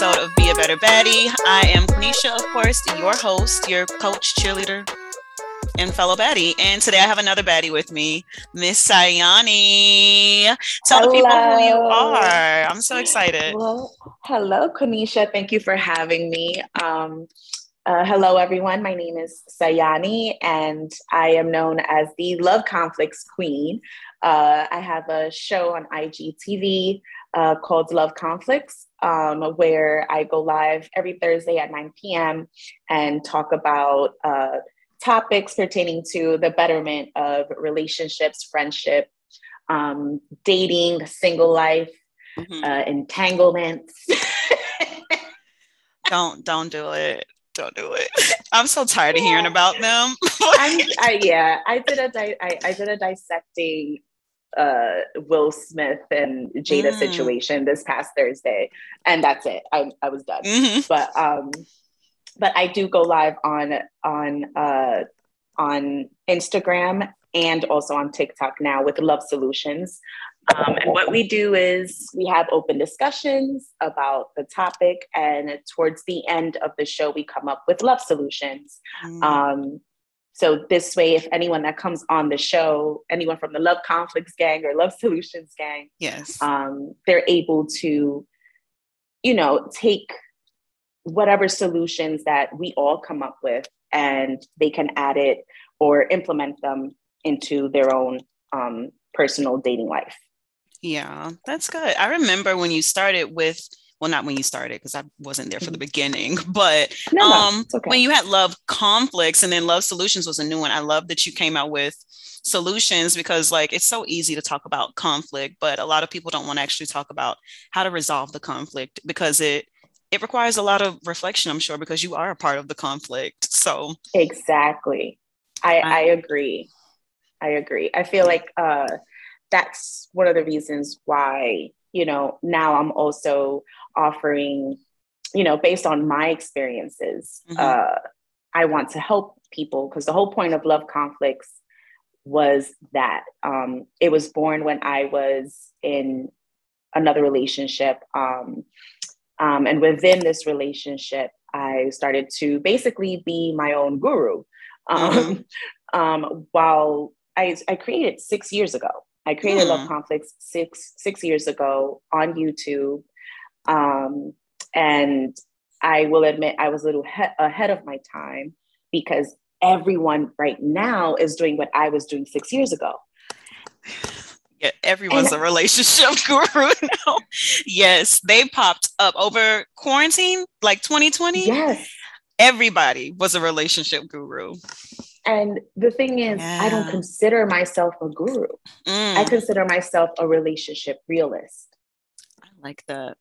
episode of Be a Better Baddie. I am Quenisha, of course, your host, your coach, cheerleader, and fellow baddie. And today I have another baddie with me, Miss Sayany. Tell hello. the people who you are. I'm so excited. Well, hello, Quenisha. Thank you for having me. Um, uh, hello, everyone. My name is Sayany, and I am known as the Love Conflicts Queen. Uh, I have a show on IGTV uh, called Love Conflicts, um, where I go live every Thursday at 9 p.m. and talk about uh, topics pertaining to the betterment of relationships, friendship, um, dating, single life, mm-hmm. uh, entanglements. don't don't do it. Don't do it. I'm so tired of hearing about them. I, yeah, I did a di- I, I did a dissecting uh, Will Smith and Jada mm. situation this past Thursday, and that's it. I, I was done. Mm-hmm. But um, but I do go live on on uh, on Instagram and also on TikTok now with Love Solutions. Um, and what we do is we have open discussions about the topic, and towards the end of the show, we come up with love solutions. Mm. Um, so this way, if anyone that comes on the show, anyone from the Love Conflicts gang or Love Solutions gang, yes, um, they're able to, you know, take whatever solutions that we all come up with and they can add it or implement them into their own um, personal dating life. Yeah, that's good. I remember when you started with well not when you started because i wasn't there for the mm-hmm. beginning but no, um no, okay. when you had love conflicts and then love solutions was a new one i love that you came out with solutions because like it's so easy to talk about conflict but a lot of people don't want to actually talk about how to resolve the conflict because it it requires a lot of reflection, I'm sure, because you are a part of the conflict. So exactly. I, I agree. I agree. I feel like uh, that's one of the reasons why, you know, now I'm also offering, you know, based on my experiences, mm-hmm. uh, I want to help people because the whole point of love conflicts was that um, it was born when I was in another relationship. Um, um, and within this relationship, I started to basically be my own guru. Um, mm-hmm. um, while I, I created six years ago, I created mm. Love Conflicts six six years ago on YouTube, um, and I will admit I was a little he- ahead of my time because everyone right now is doing what I was doing six years ago. Yeah, everyone's and, a relationship guru now. yes, they popped up over quarantine, like 2020. Yes. Everybody was a relationship guru. And the thing is, yeah. I don't consider myself a guru. Mm. I consider myself a relationship realist. I like that.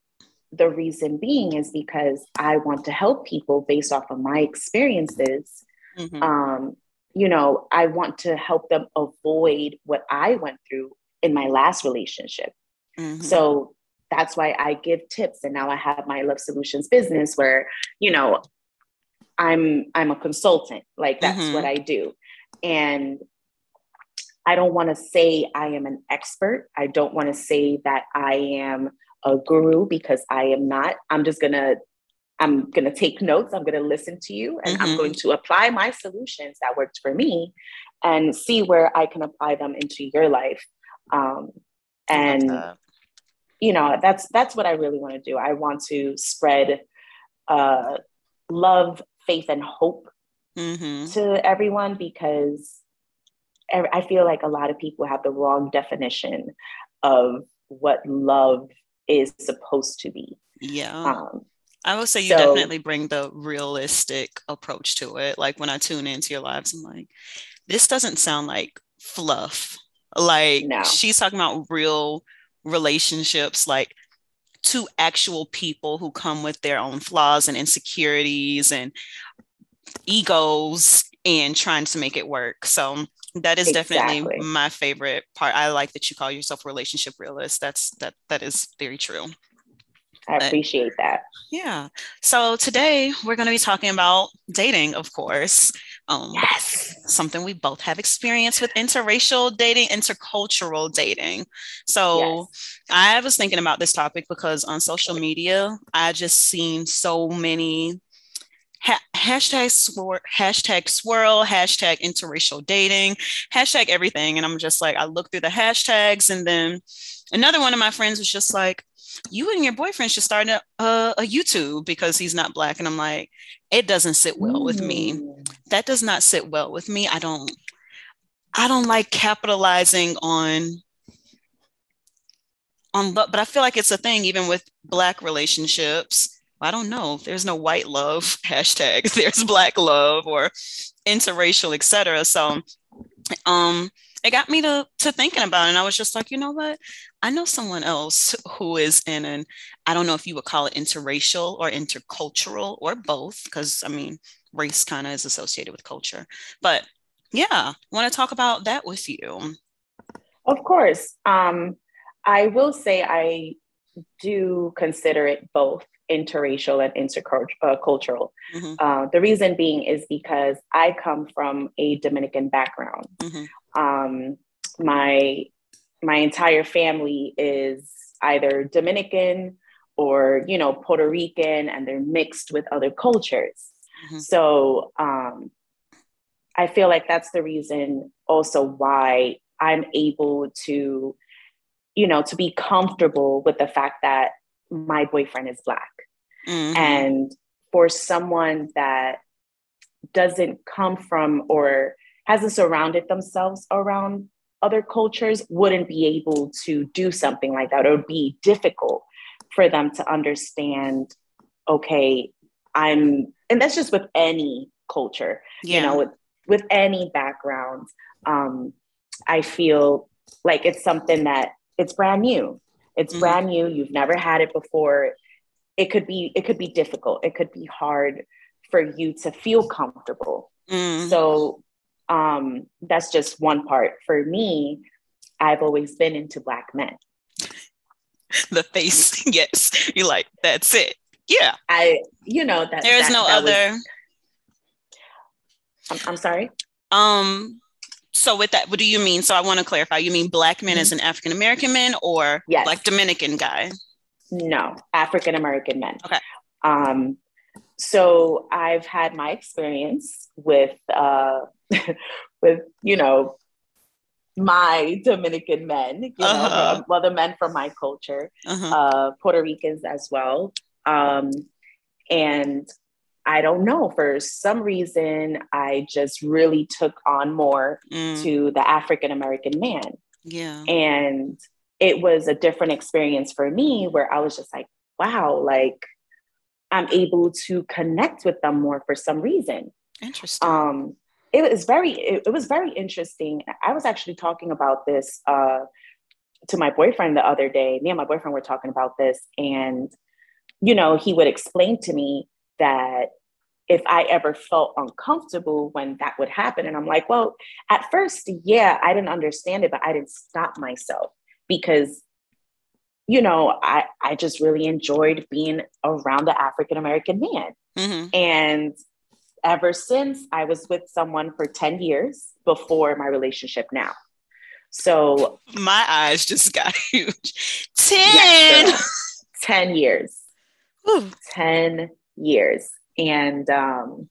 The reason being is because I want to help people based off of my experiences. Mm-hmm. Um, you know, I want to help them avoid what I went through in my last relationship. Mm-hmm. So that's why I give tips. And now I have my Love Solutions business where, you know, I'm I'm a consultant. Like that's mm-hmm. what I do. And I don't want to say I am an expert. I don't want to say that I am a guru because I am not. I'm just going to I'm going to take notes. I'm going to listen to you and mm-hmm. I'm going to apply my solutions that worked for me and see where I can apply them into your life um, and you know that's that's what i really want to do i want to spread uh, love faith and hope mm-hmm. to everyone because i feel like a lot of people have the wrong definition of what love is supposed to be yeah um, I will say you so, definitely bring the realistic approach to it. Like when I tune into your lives, I'm like, this doesn't sound like fluff. Like no. she's talking about real relationships, like two actual people who come with their own flaws and insecurities and egos and trying to make it work. So that is exactly. definitely my favorite part. I like that you call yourself a relationship realist. That's that that is very true. I appreciate that. Yeah. So today we're going to be talking about dating, of course, Um, yes. Something we both have experience with interracial dating, intercultural dating. So yes. I was thinking about this topic because on social media, I just seen so many ha- hashtag swir- hashtag swirl, hashtag interracial dating, hashtag everything. And I'm just like, I look through the hashtags and then another one of my friends was just like, you and your boyfriend should start a, a, YouTube because he's not black. And I'm like, it doesn't sit well with me. Mm. That does not sit well with me. I don't, I don't like capitalizing on on but I feel like it's a thing even with black relationships. I don't know. There's no white love hashtag. There's black love or interracial, etc. So um it got me to to thinking about it. And I was just like, you know what? I know someone else who is in an, I don't know if you would call it interracial or intercultural or both, because I mean, race kind of is associated with culture. But yeah, want to talk about that with you. Of course. Um, I will say I do consider it both interracial and intercultural. Uh, mm-hmm. Uh, the reason being is because I come from a Dominican background. Mm-hmm. Um, my my entire family is either Dominican or you know Puerto Rican, and they're mixed with other cultures. Mm-hmm. So um, I feel like that's the reason also why I'm able to, you know, to be comfortable with the fact that my boyfriend is black, mm-hmm. and for someone that doesn't come from or hasn't surrounded themselves around other cultures wouldn't be able to do something like that. It would be difficult for them to understand, okay, I'm, and that's just with any culture, yeah. you know, with, with any background. Um, I feel like it's something that it's brand new. It's mm-hmm. brand new. You've never had it before. It could be, it could be difficult. It could be hard for you to feel comfortable. Mm-hmm. So um, that's just one part. For me, I've always been into black men. The face, yes. You're like, that's it. Yeah. I, you know, that there's that, no that other. Was... I'm, I'm sorry. Um, so with that, what do you mean? So I want to clarify. You mean black men mm-hmm. as an African American man or yes. like Dominican guy? No, African American men. Okay. Um, so I've had my experience with uh, with you know my Dominican men, you uh-huh. know, well the men from my culture, uh-huh. uh, Puerto Ricans as well, um, and I don't know for some reason I just really took on more mm. to the African American man. Yeah, and it was a different experience for me where I was just like, wow, like I'm able to connect with them more for some reason. Interesting. Um, it was very, it, it, was very interesting. I was actually talking about this uh, to my boyfriend the other day. Me and my boyfriend were talking about this, and you know, he would explain to me that if I ever felt uncomfortable when that would happen, and I'm like, well, at first, yeah, I didn't understand it, but I didn't stop myself because you know, I, I just really enjoyed being around the African American man. Mm-hmm. And ever since I was with someone for 10 years before my relationship now. So my eyes just got huge. 10 yes, 10 years. Ooh. 10 years. And um,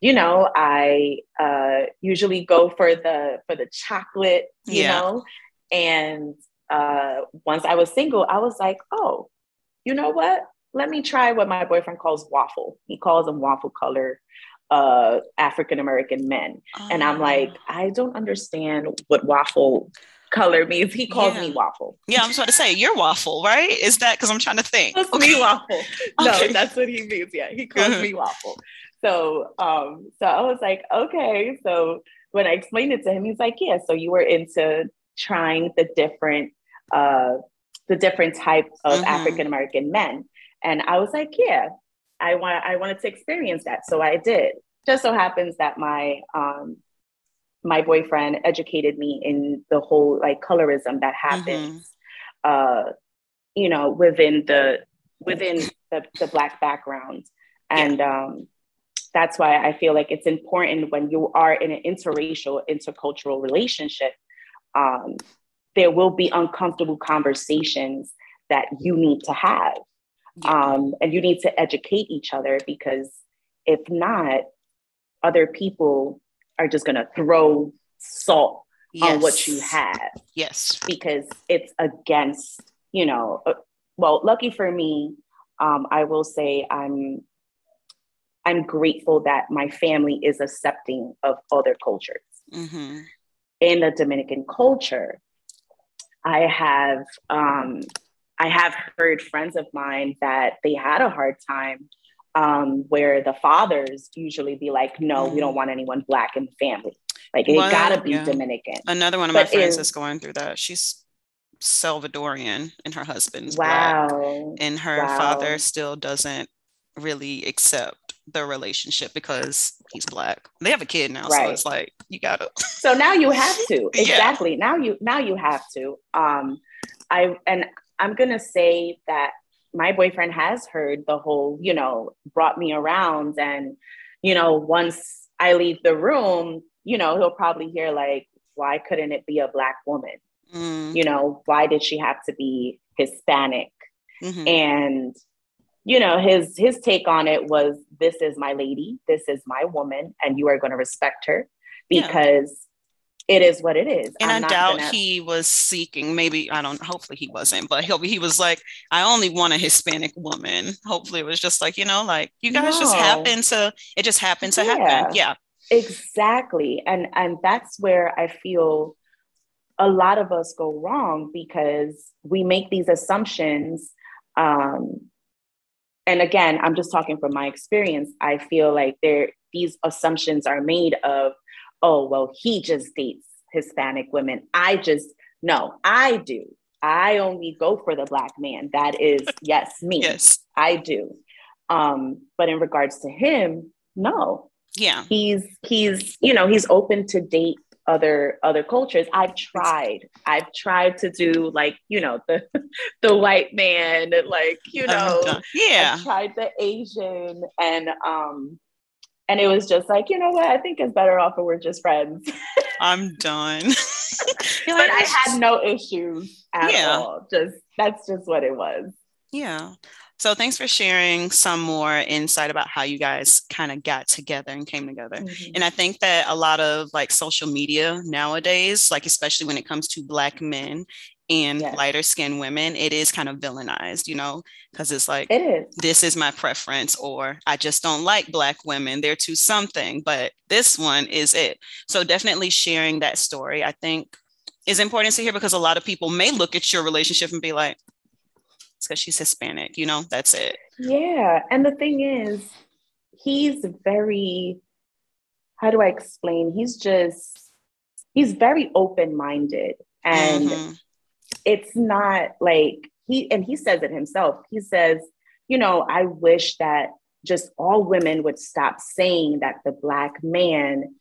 you know, I uh, usually go for the for the chocolate, you yeah. know, and uh, once I was single, I was like, oh, you know what? Let me try what my boyfriend calls waffle. He calls them waffle color uh, African American men. Oh. And I'm like, oh. I don't understand what waffle color means. He calls yeah. me waffle. Yeah, I'm trying to say you're waffle, right? Is that because I'm trying to think? Calls okay. me waffle. No, okay. that's what he means. Yeah, he calls me waffle. So, um, so I was like, okay. So when I explained it to him, he's like, yeah. So you were into trying the different uh, the different types of mm-hmm. African American men. And I was like, yeah, I want I wanted to experience that. So I did. Just so happens that my um, my boyfriend educated me in the whole like colorism that happens mm-hmm. uh, you know, within the within the, the black background. And yeah. um that's why I feel like it's important when you are in an interracial, intercultural relationship, um, there will be uncomfortable conversations that you need to have. Um, and you need to educate each other because if not, other people are just going to throw salt yes. on what you have. Yes. Because it's against, you know, uh, well, lucky for me, um, I will say I'm I'm grateful that my family is accepting of other cultures. Mm-hmm. In the Dominican culture, I have um, I have heard friends of mine that they had a hard time um, where the fathers usually be like, "No, we don't mm. want anyone black in the family. Like it gotta be yeah. Dominican." Another one of my but friends is going through that. She's Salvadorian, and her husband's wow. black, and her wow. father still doesn't really accept the relationship because he's black. They have a kid now, right. so it's like you gotta. so now you have to exactly. Yeah. Now you now you have to. Um, I and I'm gonna say that my boyfriend has heard the whole, you know, brought me around, and you know, once I leave the room, you know, he'll probably hear like, why couldn't it be a black woman? Mm. You know, why did she have to be Hispanic? Mm-hmm. And you know his his take on it was this is my lady this is my woman and you are going to respect her because yeah. it is what it is and I'm i doubt gonna... he was seeking maybe i don't hopefully he wasn't but he he was like i only want a hispanic woman hopefully it was just like you know like you guys no. just happen to it just happened to yeah. happen yeah exactly and and that's where i feel a lot of us go wrong because we make these assumptions um, and again, I'm just talking from my experience. I feel like there these assumptions are made of, oh, well, he just dates Hispanic women. I just no, I do. I only go for the black man. That is yes, me. Yes. I do. Um, but in regards to him, no. Yeah. He's he's, you know, he's open to date other other cultures i've tried. I've tried to do like you know the the white man like you know yeah. I've tried the asian and um and it was just like you know what? I think it's better off if we're just friends. I'm done. But i had no issues at yeah. all. Just that's just what it was. Yeah so thanks for sharing some more insight about how you guys kind of got together and came together. Mm-hmm. And I think that a lot of like social media nowadays, like especially when it comes to black men and yes. lighter skinned women, it is kind of villainized, you know, because it's like it is. this is my preference, or I just don't like black women. They're too something, but this one is it. So definitely sharing that story, I think is important to hear because a lot of people may look at your relationship and be like, because she's Hispanic, you know, that's it. Yeah. And the thing is, he's very, how do I explain? He's just, he's very open minded. And mm-hmm. it's not like he, and he says it himself. He says, you know, I wish that just all women would stop saying that the Black man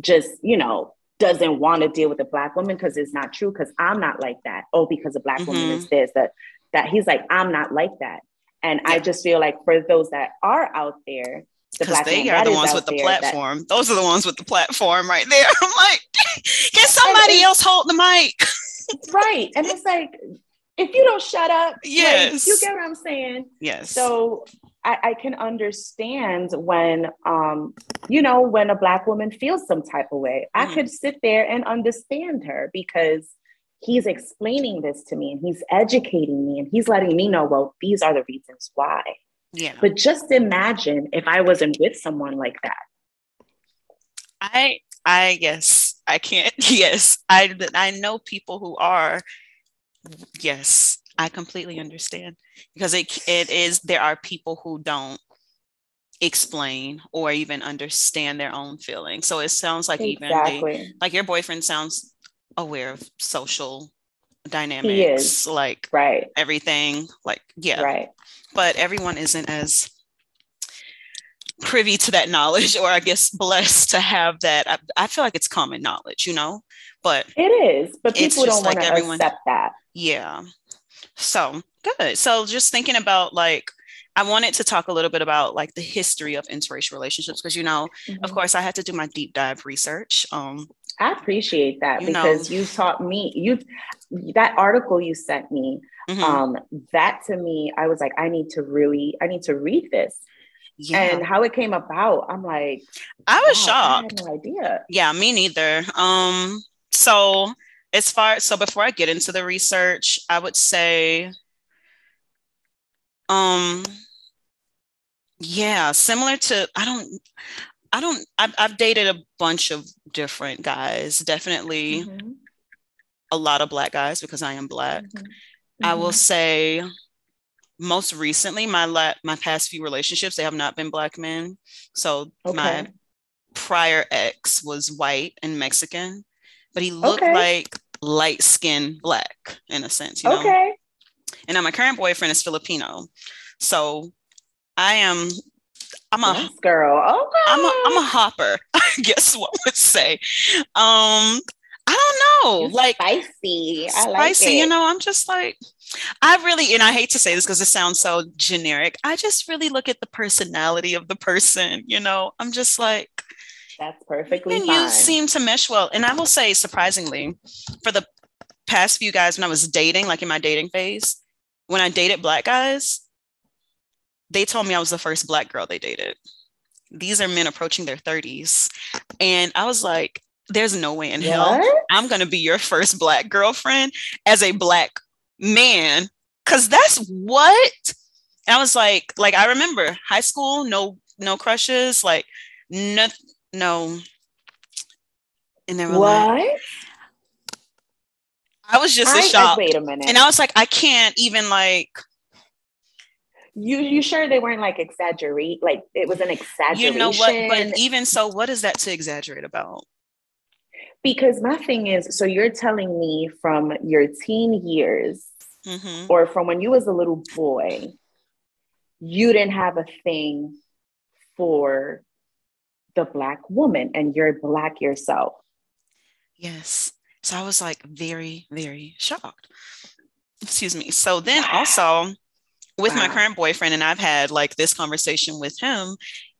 just, you know, doesn't want to deal with a black woman because it's not true because i'm not like that oh because a black mm-hmm. woman is this that that he's like, I'm not like that. And yeah. I just feel like for those that are out there, the because they are the ones with the platform. That, those are the ones with the platform right there. I'm like, can somebody else hold the mic? right. And it's like, if you don't shut up, yes, like, you get what I'm saying. Yes. So I, I can understand when, um, you know, when a black woman feels some type of way. Mm. I could sit there and understand her because he's explaining this to me and he's educating me and he's letting me know, well, these are the reasons why. Yeah. But just imagine if I wasn't with someone like that. I I guess I can't. Yes, I I know people who are. Yes, I completely understand because it it is there are people who don't explain or even understand their own feelings. So it sounds like exactly. even like your boyfriend sounds aware of social dynamics like right. everything like yeah. Right. But everyone isn't as privy to that knowledge or i guess blessed to have that. I, I feel like it's common knowledge you know? But it is but people don't like want to accept that. Yeah. So good. So just thinking about like I wanted to talk a little bit about like the history of interracial relationships because you know, mm-hmm. of course, I had to do my deep dive research. Um, I appreciate that you because know. you taught me you that article you sent me. Mm-hmm. Um, that to me, I was like, I need to really, I need to read this. Yeah. And how it came about, I'm like, I was wow, shocked. I no idea. Yeah, me neither. Um, so as far so before I get into the research, I would say um yeah, similar to I don't I don't I've, I've dated a bunch of different guys, definitely mm-hmm. a lot of black guys because I am black. Mm-hmm. I will mm-hmm. say most recently my la- my past few relationships they have not been black men. So okay. my prior ex was white and Mexican, but he looked okay. like light skinned black in a sense, you know. Okay. And now my current boyfriend is Filipino. So I am I'm a yes, girl. Okay. I'm a I'm a hopper, I guess what would say. Um I don't know. like spicy. I spicy, like you know, I'm just like I really, and I hate to say this because it sounds so generic. I just really look at the personality of the person, you know. I'm just like, that's perfectly and fine. you seem to mesh well. And I will say, surprisingly, for the past few guys when I was dating, like in my dating phase, when I dated black guys, they told me I was the first black girl they dated. These are men approaching their 30s. And I was like, there's no way in what? hell I'm going to be your first black girlfriend as a black man. Cause that's what and I was like, like I remember high school, no, no crushes, like no, no. And then what? Like, I was just I, a shock. Wait a minute. And I was like, I can't even like. You you sure they weren't like exaggerate? Like it was an exaggeration. You know what? But even so, what is that to exaggerate about? Because my thing is, so you're telling me from your teen years, mm-hmm. or from when you was a little boy, you didn't have a thing for the black woman, and you're black yourself. Yes. So I was like very, very shocked. Excuse me. So then also with wow. my current boyfriend, and I've had like this conversation with him,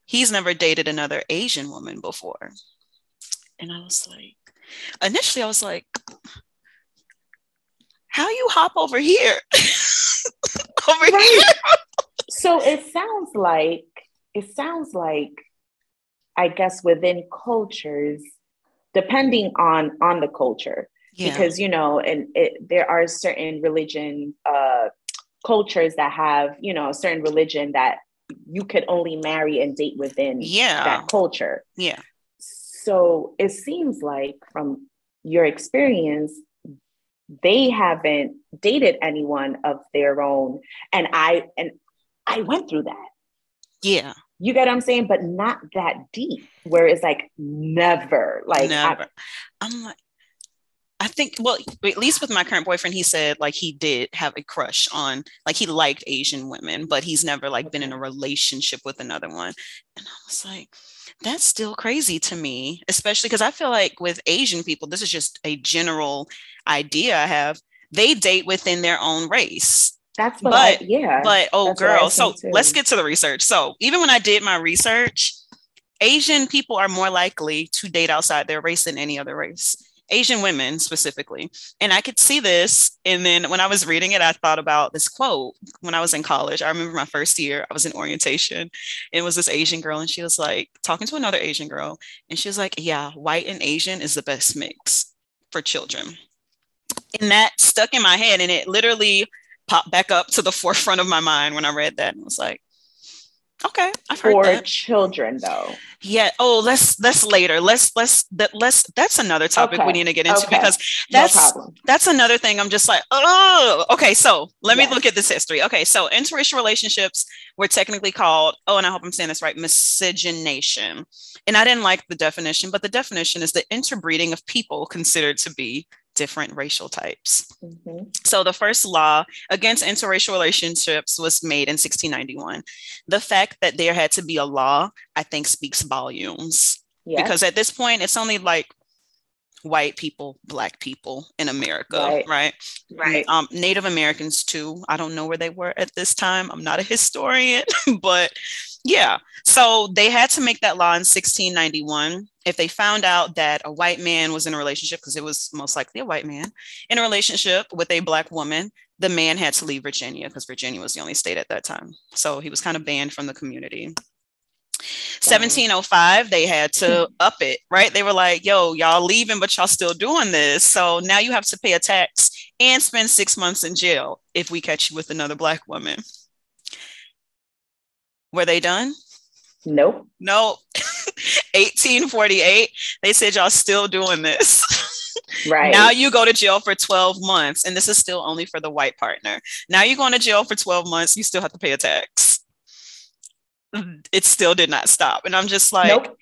he's never dated another Asian woman before. And I was like, initially, I was like, how you hop over here? over right. here. so it sounds like, it sounds like, I guess within cultures, depending on on the culture yeah. because you know and it, there are certain religion uh cultures that have you know a certain religion that you could only marry and date within yeah. that culture yeah so it seems like from your experience they haven't dated anyone of their own and i and i went through that yeah you get what I'm saying? But not that deep, where it's like never, like never. I, am like, I think, well, at least with my current boyfriend, he said like he did have a crush on, like he liked Asian women, but he's never like been in a relationship with another one. And I was like, that's still crazy to me, especially because I feel like with Asian people, this is just a general idea I have. They date within their own race. That's what but, I, yeah. But oh girl, so too. let's get to the research. So even when I did my research, Asian people are more likely to date outside their race than any other race. Asian women specifically. And I could see this. And then when I was reading it, I thought about this quote when I was in college. I remember my first year, I was in orientation. It was this Asian girl, and she was like talking to another Asian girl. And she was like, Yeah, white and Asian is the best mix for children. And that stuck in my head. And it literally popped back up to the forefront of my mind when I read that and was like, okay, I've heard for that. children though. Yeah. Oh, let's let's later. Let's let's that let's that's another topic okay. we need to get into okay. because that's no that's another thing. I'm just like, oh, okay. So let yes. me look at this history. Okay, so interracial relationships were technically called. Oh, and I hope I'm saying this right. Miscegenation. And I didn't like the definition, but the definition is the interbreeding of people considered to be different racial types. Mm-hmm. So the first law against interracial relationships was made in 1691. The fact that there had to be a law, I think, speaks volumes. Because at this point, it's only like white people, black people in America, right? Right. right. Um, Native Americans too. I don't know where they were at this time. I'm not a historian, but yeah. So they had to make that law in 1691. If they found out that a white man was in a relationship, because it was most likely a white man in a relationship with a black woman, the man had to leave Virginia because Virginia was the only state at that time. So he was kind of banned from the community. 1705 they had to up it right they were like yo y'all leaving but y'all still doing this so now you have to pay a tax and spend six months in jail if we catch you with another black woman were they done nope nope 1848 they said y'all still doing this right now you go to jail for 12 months and this is still only for the white partner now you're going to jail for 12 months you still have to pay a tax it still did not stop. And I'm just like, nope.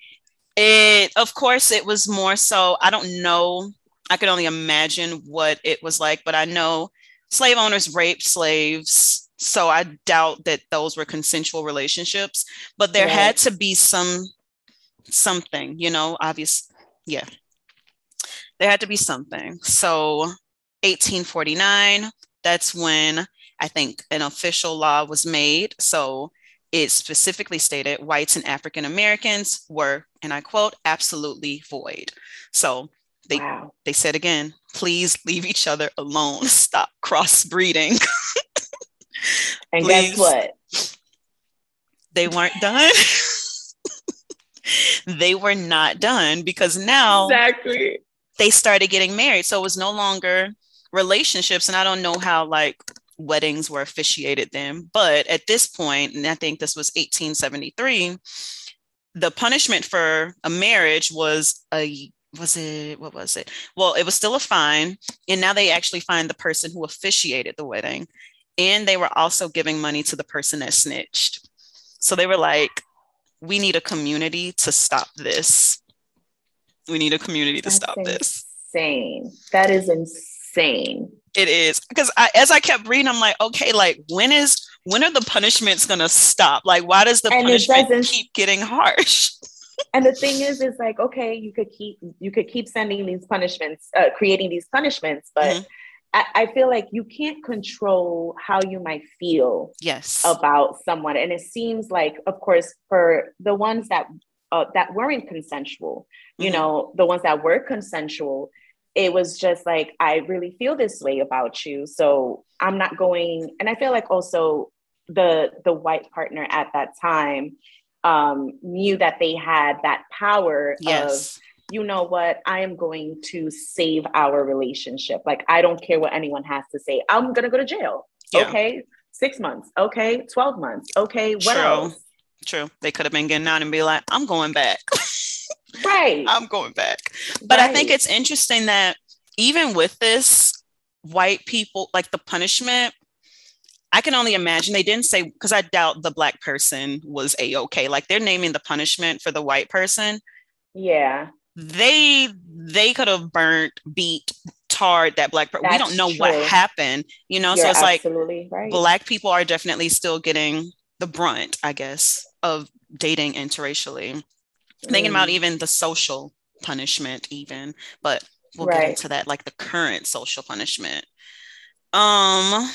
it, of course, it was more so, I don't know. I could only imagine what it was like, but I know slave owners raped slaves. So I doubt that those were consensual relationships, but there right. had to be some something, you know, obvious. Yeah. There had to be something. So 1849, that's when I think an official law was made. So it specifically stated whites and African Americans were, and I quote, absolutely void. So they wow. they said again, please leave each other alone. Stop crossbreeding. and guess what? They weren't done. they were not done because now exactly they started getting married. So it was no longer relationships. And I don't know how like weddings were officiated then. But at this point, and I think this was 1873, the punishment for a marriage was a was it what was it? Well, it was still a fine, and now they actually find the person who officiated the wedding, and they were also giving money to the person that snitched. So they were like, "We need a community to stop this. We need a community to That's stop insane. this." Insane. That is insane. It is because I, as I kept reading, I'm like, okay, like when is when are the punishments gonna stop? Like, why does the and punishment keep getting harsh? and the thing is, is like, okay, you could keep you could keep sending these punishments, uh, creating these punishments, but mm-hmm. I, I feel like you can't control how you might feel yes about someone. And it seems like, of course, for the ones that uh, that weren't consensual, you mm-hmm. know, the ones that were consensual, it was just like i really feel this way about you so i'm not going and i feel like also the the white partner at that time um knew that they had that power yes. of you know what i am going to save our relationship like i don't care what anyone has to say i'm gonna go to jail yeah. okay six months okay 12 months okay what True. else True. They could have been getting out and be like, I'm going back. Right. I'm going back. But right. I think it's interesting that even with this, white people, like the punishment, I can only imagine they didn't say, because I doubt the black person was a okay. Like they're naming the punishment for the white person. Yeah. They they could have burnt, beat, tarred that black person. We don't know true. what happened, you know. You're so it's like right. black people are definitely still getting the brunt, I guess, of dating interracially thinking about mm. even the social punishment even but we'll right. get into that like the current social punishment um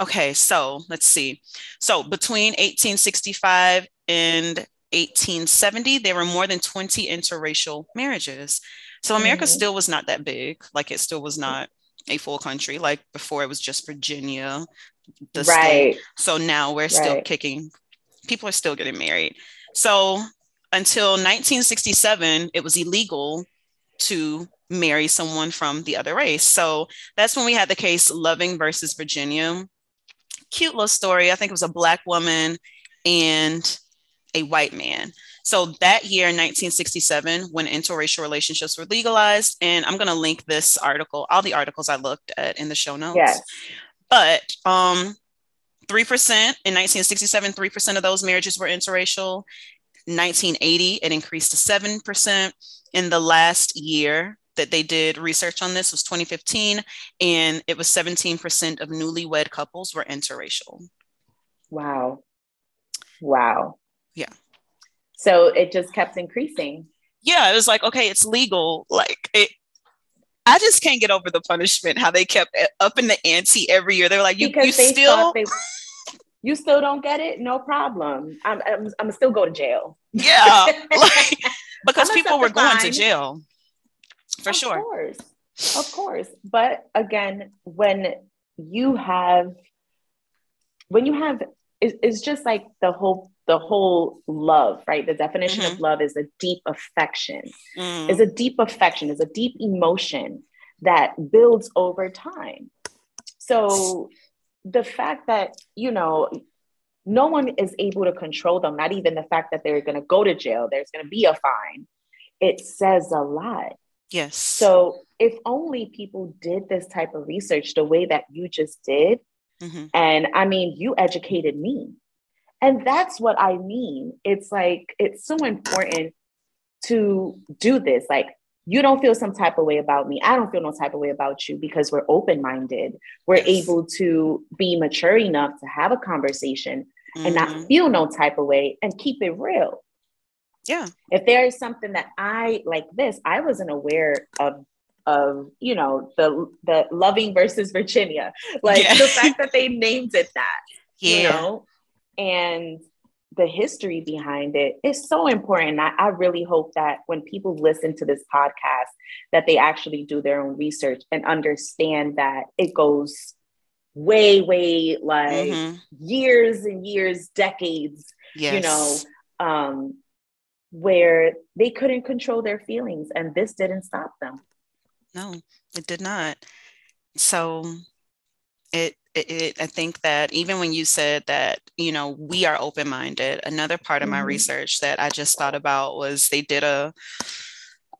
okay so let's see so between 1865 and 1870 there were more than 20 interracial marriages so america mm. still was not that big like it still was not a full country like before it was just virginia the right. state so now we're still kicking people are still getting married so until 1967, it was illegal to marry someone from the other race. So that's when we had the case Loving versus Virginia. Cute little story. I think it was a Black woman and a white man. So that year, 1967, when interracial relationships were legalized, and I'm going to link this article, all the articles I looked at in the show notes. Yes. But um, 3% in 1967, 3% of those marriages were interracial. 1980, it increased to 7%. In the last year that they did research on this was 2015, and it was 17% of newlywed couples were interracial. Wow. Wow. So it just kept increasing. Yeah, it was like, okay, it's legal. Like it I just can't get over the punishment. How they kept up in the ante every year. They're like, you, because you they still. They, you still don't get it? No problem. I'm, I'm, I'm still go to jail. Yeah, like, because people were going to jail for of sure. Of course, of course. But again, when you have, when you have, it's just like the whole the whole love, right? The definition mm-hmm. of love is a deep affection. Mm. Is a deep affection, is a deep emotion that builds over time. So the fact that, you know, no one is able to control them, not even the fact that they're going to go to jail, there's going to be a fine. It says a lot. Yes. So if only people did this type of research the way that you just did, mm-hmm. and I mean, you educated me and that's what I mean. It's like, it's so important to do this. Like, you don't feel some type of way about me. I don't feel no type of way about you because we're open minded. We're yes. able to be mature enough to have a conversation mm-hmm. and not mm-hmm. feel no type of way and keep it real. Yeah. If there is something that I like this, I wasn't aware of of you know the the loving versus Virginia, like yeah. the fact that they named it that. Yeah. You know, and the history behind it is so important. I, I, really hope that when people listen to this podcast, that they actually do their own research and understand that it goes way, way like mm-hmm. years and years, decades, yes. you know, um, where they couldn't control their feelings and this didn't stop them. No, it did not. So it it, it, I think that even when you said that, you know, we are open minded, another part of my mm-hmm. research that I just thought about was they did a,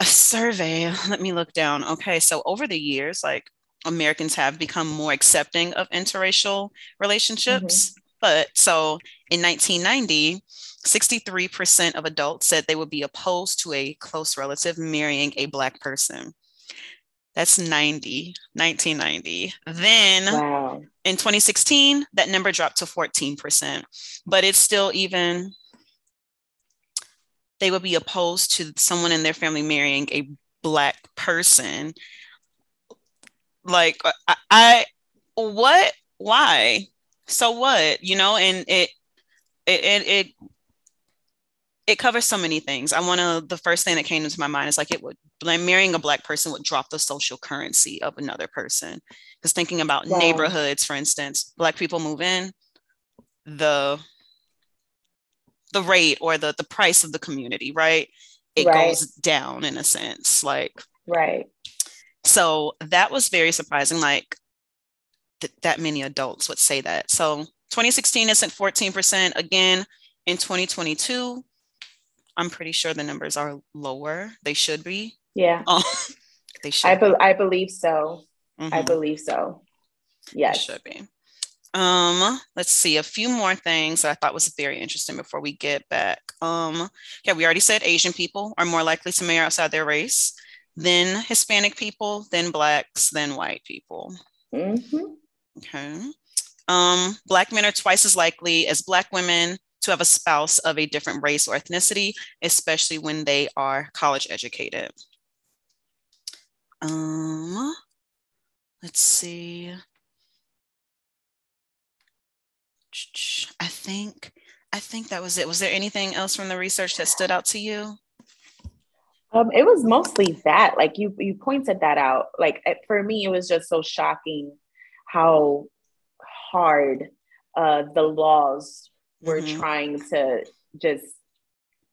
a survey. Let me look down. Okay. So over the years, like Americans have become more accepting of interracial relationships. Mm-hmm. But so in 1990, 63% of adults said they would be opposed to a close relative marrying a Black person. That's 90, 1990. Then wow. In 2016, that number dropped to 14%, but it's still even, they would be opposed to someone in their family marrying a Black person. Like, I, I what, why? So what, you know, and it, it, it, it it covers so many things. I want to, the first thing that came into my mind is like it would, marrying a Black person would drop the social currency of another person. Because thinking about wow. neighborhoods, for instance, Black people move in, the the rate or the the price of the community, right? It right. goes down in a sense. Like, right. So that was very surprising. Like, th- that many adults would say that. So 2016 isn't 14%. Again, in 2022, I'm pretty sure the numbers are lower. They should be. Yeah. Um, they should. I, be- I believe so. Mm-hmm. I believe so. Yes. They should be. Um, let's see a few more things that I thought was very interesting before we get back. Um, yeah, we already said Asian people are more likely to marry outside their race, then Hispanic people, then blacks, then white people. Mm-hmm. Okay. Um, black men are twice as likely as black women to have a spouse of a different race or ethnicity, especially when they are college educated. Um, let's see. I think I think that was it. Was there anything else from the research that stood out to you? Um, it was mostly that. Like you, you pointed that out. Like for me, it was just so shocking how hard uh, the laws we're mm-hmm. trying to just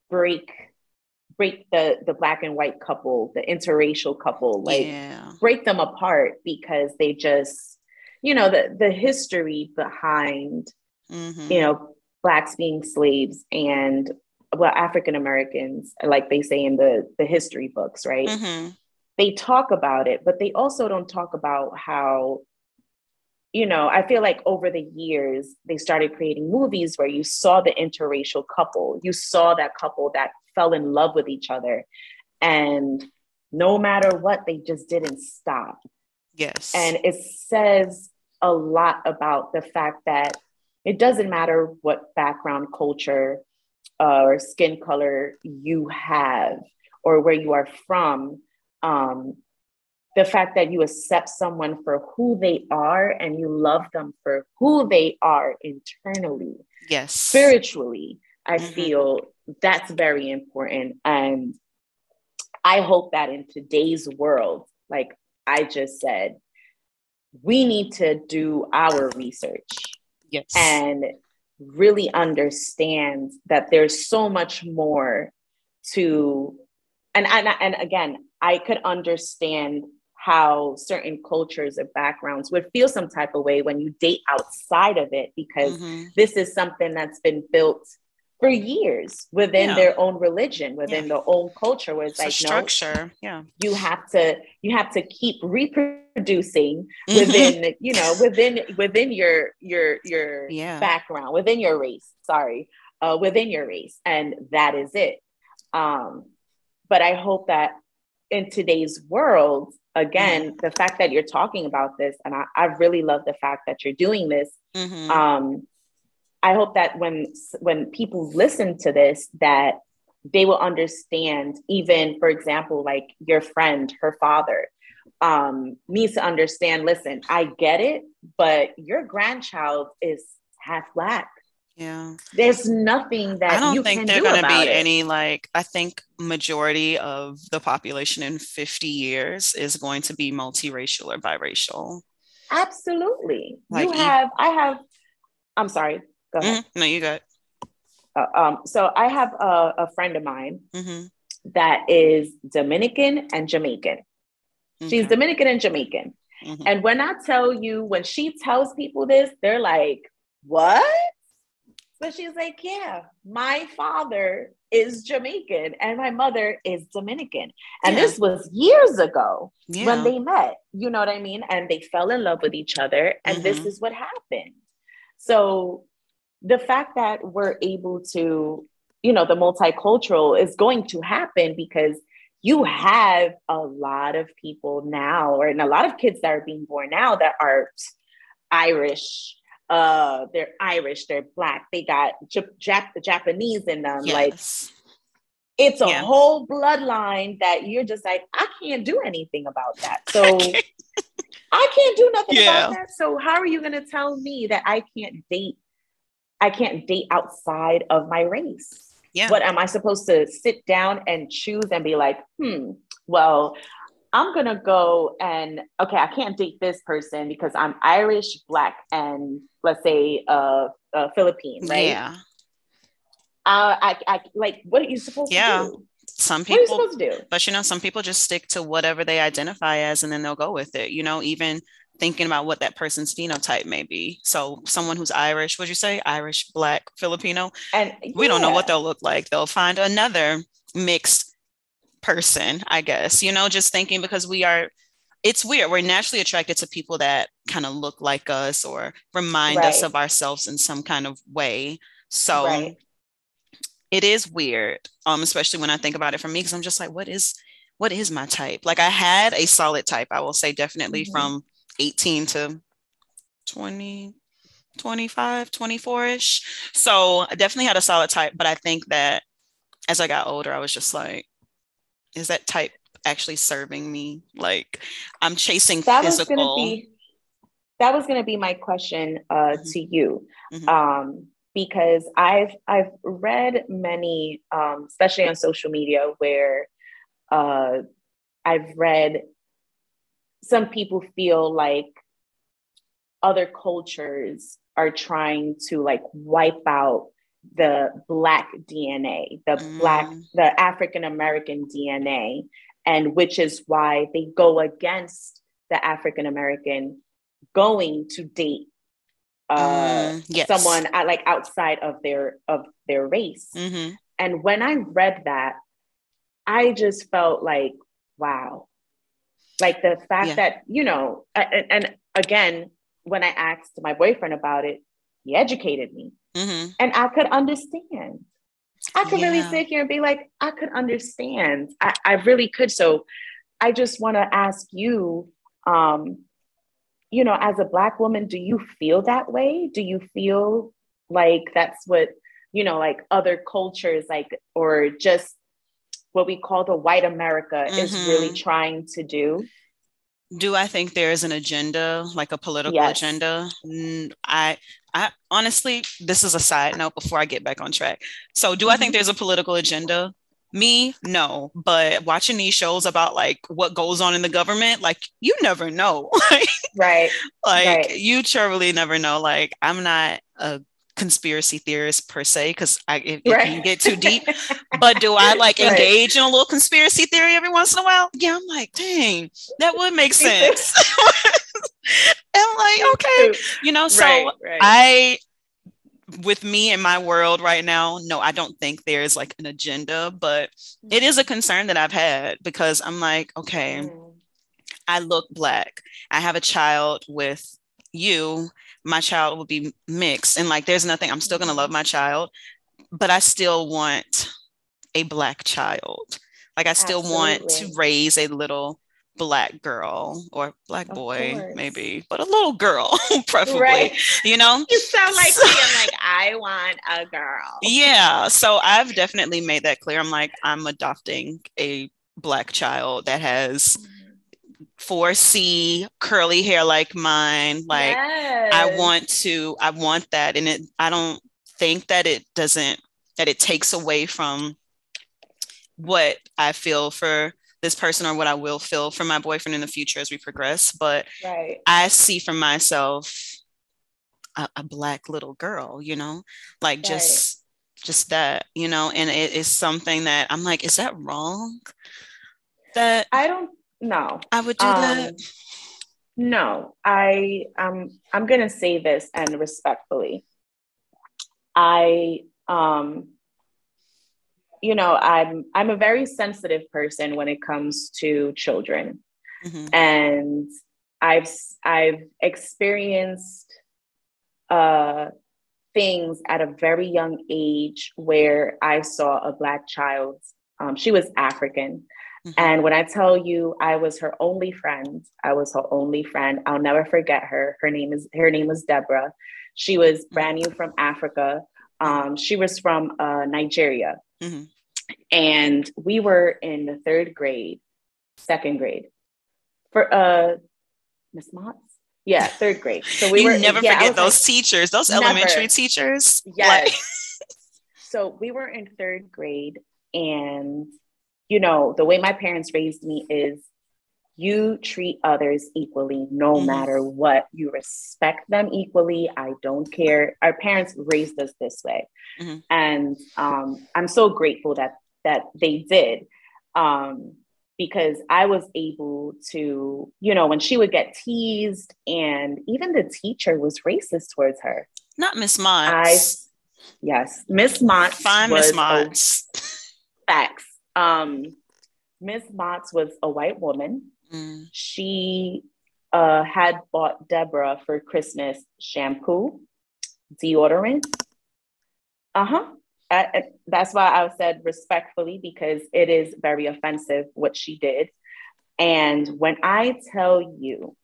break break the the black and white couple the interracial couple like yeah. break them apart because they just you know the the history behind mm-hmm. you know blacks being slaves and well african americans like they say in the the history books right mm-hmm. they talk about it but they also don't talk about how you know, I feel like over the years, they started creating movies where you saw the interracial couple, you saw that couple that fell in love with each other. And no matter what, they just didn't stop. Yes. And it says a lot about the fact that it doesn't matter what background, culture, uh, or skin color you have or where you are from. Um, the fact that you accept someone for who they are and you love them for who they are internally. Yes. Spiritually i mm-hmm. feel that's very important. And i hope that in today's world like i just said we need to do our research yes. and really understand that there's so much more to and and, and again i could understand how certain cultures or backgrounds would feel some type of way when you date outside of it because mm-hmm. this is something that's been built for years within yeah. their own religion within yeah. their own culture where it's, it's like structure no, yeah you have to you have to keep reproducing mm-hmm. within you know within within your your your yeah. background within your race sorry uh, within your race and that is it um but i hope that in today's world again the fact that you're talking about this and i, I really love the fact that you're doing this mm-hmm. um, i hope that when when people listen to this that they will understand even for example like your friend her father um, needs to understand listen i get it but your grandchild is half black yeah. There's nothing that I don't think there're going to be it. any like I think majority of the population in 50 years is going to be multiracial or biracial. Absolutely. Like you have I have I'm sorry. Go ahead. Mm-hmm. No, you got. Uh, um, so I have a, a friend of mine mm-hmm. that is Dominican and Jamaican. Okay. She's Dominican and Jamaican. Mm-hmm. And when I tell you, when she tells people this, they're like, what? But she's like, yeah, my father is Jamaican and my mother is Dominican. And yeah. this was years ago yeah. when they met, you know what I mean? And they fell in love with each other. And mm-hmm. this is what happened. So the fact that we're able to, you know, the multicultural is going to happen because you have a lot of people now, or and a lot of kids that are being born now that are Irish, uh they're irish they're black they got Jap- japanese in them yes. like it's a yeah. whole bloodline that you're just like i can't do anything about that so i can't do nothing yeah. about that so how are you going to tell me that i can't date i can't date outside of my race yeah what am i supposed to sit down and choose and be like hmm well I'm gonna go and okay, I can't date this person because I'm Irish, black, and let's say uh, uh Philippine, right? Yeah. Uh, I, I like what are you supposed yeah. to do? Some people, what are you supposed to do? but you know, some people just stick to whatever they identify as, and then they'll go with it. You know, even thinking about what that person's phenotype may be. So, someone who's Irish, would you say Irish, Black, Filipino, and yeah. we don't know what they'll look like. They'll find another mixed person, I guess, you know, just thinking because we are, it's weird. We're naturally attracted to people that kind of look like us or remind right. us of ourselves in some kind of way. So right. it is weird, um, especially when I think about it for me, because I'm just like, what is, what is my type? Like I had a solid type, I will say definitely mm-hmm. from 18 to 20, 25, 24 ish. So I definitely had a solid type, but I think that as I got older, I was just like, is that type actually serving me? Like I'm chasing that physical. Was be, that was going to be my question uh, mm-hmm. to you. Mm-hmm. Um, because I've I've read many, um, especially on social media, where uh, I've read some people feel like other cultures are trying to like wipe out the black DNA, the mm. black, the African American DNA, and which is why they go against the African American going to date uh, mm, yes. someone at, like outside of their of their race. Mm-hmm. And when I read that, I just felt like, wow, like the fact yeah. that you know, and, and again, when I asked my boyfriend about it, he educated me Mm-hmm. And I could understand. I could yeah. really sit here and be like, I could understand. I, I really could. So I just want to ask you, um, you know, as a Black woman, do you feel that way? Do you feel like that's what, you know, like other cultures, like, or just what we call the white America mm-hmm. is really mm-hmm. trying to do? Do I think there is an agenda, like a political yes. agenda? I, I honestly, this is a side note before I get back on track. So, do. I think mm-hmm. there's a political agenda? Me, no. But watching these shows about like what goes on in the government, like you never know. right. Like right. you truly never know. Like I'm not a conspiracy theorist per se because I it, right. it, can get too deep. but do I like right. engage in a little conspiracy theory every once in a while? Yeah, I'm like, dang, that would make sense. I'm like, okay, you know, so right, I with me in my world right now, no, I don't think there's like an agenda, but it is a concern that I've had because I'm like, okay, mm. I look black. I have a child with you my child will be mixed. And like there's nothing i'm still going to love my child but i still want a black child. Like i still Absolutely. want to raise a little black girl or black boy maybe but a little girl preferably right. you know? You sound like so, me i'm like i want a girl. Yeah. So i've definitely made that clear. I'm like i'm adopting a black child that has mm-hmm 4C curly hair like mine. Like yes. I want to, I want that. And it I don't think that it doesn't that it takes away from what I feel for this person or what I will feel for my boyfriend in the future as we progress. But right. I see for myself a, a black little girl, you know, like right. just just that, you know, and it is something that I'm like, is that wrong? That I don't no. I would do um, that. No, I um I'm gonna say this and respectfully. I um you know, I'm I'm a very sensitive person when it comes to children. Mm-hmm. And I've I've experienced uh things at a very young age where I saw a black child. Um, she was African. Mm-hmm. And when I tell you I was her only friend, I was her only friend. I'll never forget her. Her name is her name was Deborah. She was mm-hmm. brand new from Africa. Um, she was from uh, Nigeria. Mm-hmm. And we were in the third grade, second grade. For uh Miss Motts? Yeah, third grade. So we you were never yeah, forget those like, teachers, those never. elementary teachers. Yes. Like- so we were in third grade and you know, the way my parents raised me is you treat others equally no mm-hmm. matter what. You respect them equally. I don't care. Our parents raised us this way. Mm-hmm. And um, I'm so grateful that that they did. Um, because I was able to, you know, when she would get teased, and even the teacher was racist towards her. Not Miss Motts. yes, Miss Motts. Fine, Miss Motts. Facts. Um, Miss Motts was a white woman. Mm. She uh, had bought Deborah for Christmas shampoo, deodorant. Uh huh. That's why I said respectfully because it is very offensive what she did. And when I tell you,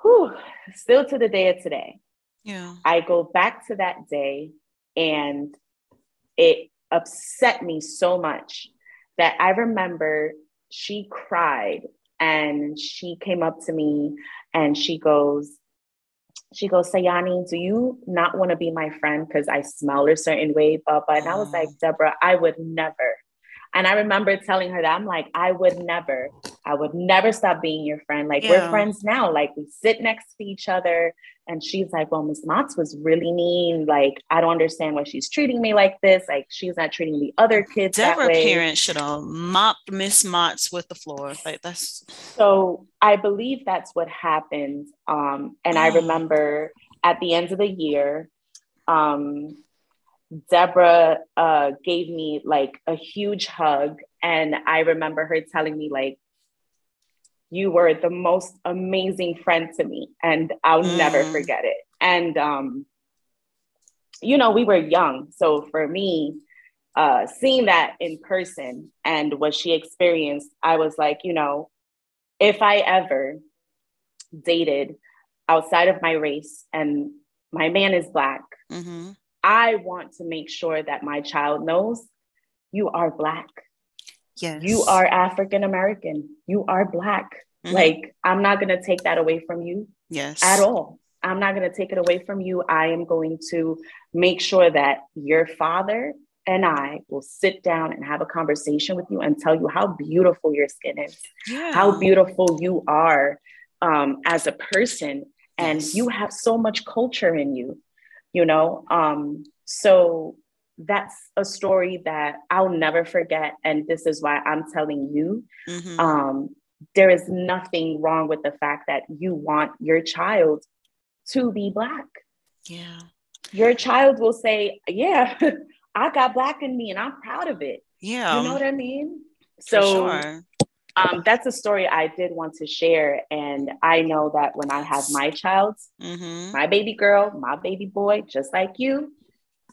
whew, still to the day of today, yeah, I go back to that day and it upset me so much that I remember she cried and she came up to me and she goes, she goes, Sayany, do you not want to be my friend because I smell a certain way? But and I was like, ah. Deborah, I would never. And I remember telling her that I'm like, I would never, I would never stop being your friend. Like yeah. we're friends now. Like we sit next to each other. And she's like, Well, Miss Motts was really mean. Like, I don't understand why she's treating me like this. Like she's not treating the other kids. Deborah that way. parents should have mopped Miss Motts with the floor. Like that's so I believe that's what happened. Um, and I remember at the end of the year, um, Deborah uh, gave me like a huge hug. And I remember her telling me, like, you were the most amazing friend to me. And I'll mm. never forget it. And, um, you know, we were young. So for me, uh, seeing that in person and what she experienced, I was like, you know, if I ever dated outside of my race and my man is Black, mm-hmm. I want to make sure that my child knows you are Black. Yes. You are African American. You are Black. Mm-hmm. Like, I'm not going to take that away from you. Yes. At all. I'm not going to take it away from you. I am going to make sure that your father and I will sit down and have a conversation with you and tell you how beautiful your skin is, yeah. how beautiful you are um, as a person. And yes. you have so much culture in you, you know? Um, so that's a story that I'll never forget. And this is why I'm telling you mm-hmm. um, there is nothing wrong with the fact that you want your child to be Black. Yeah. Your child will say, Yeah, I got Black in me and I'm proud of it. Yeah. You know what I mean? So, sure. Um, that's a story I did want to share. And I know that when I have my child, mm-hmm. my baby girl, my baby boy, just like you,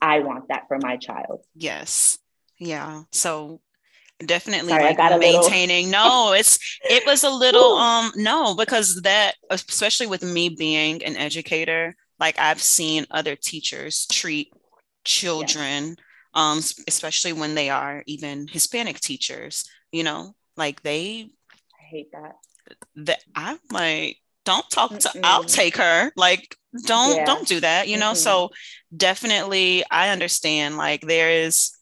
I want that for my child. Yes. Yeah. So definitely Sorry, like maintaining little... no it's it was a little um no because that especially with me being an educator like i've seen other teachers treat children yeah. um especially when they are even hispanic teachers you know like they i hate that that i'm like don't talk to Mm-mm. i'll take her like don't yeah. don't do that you know mm so definitely i understand like there is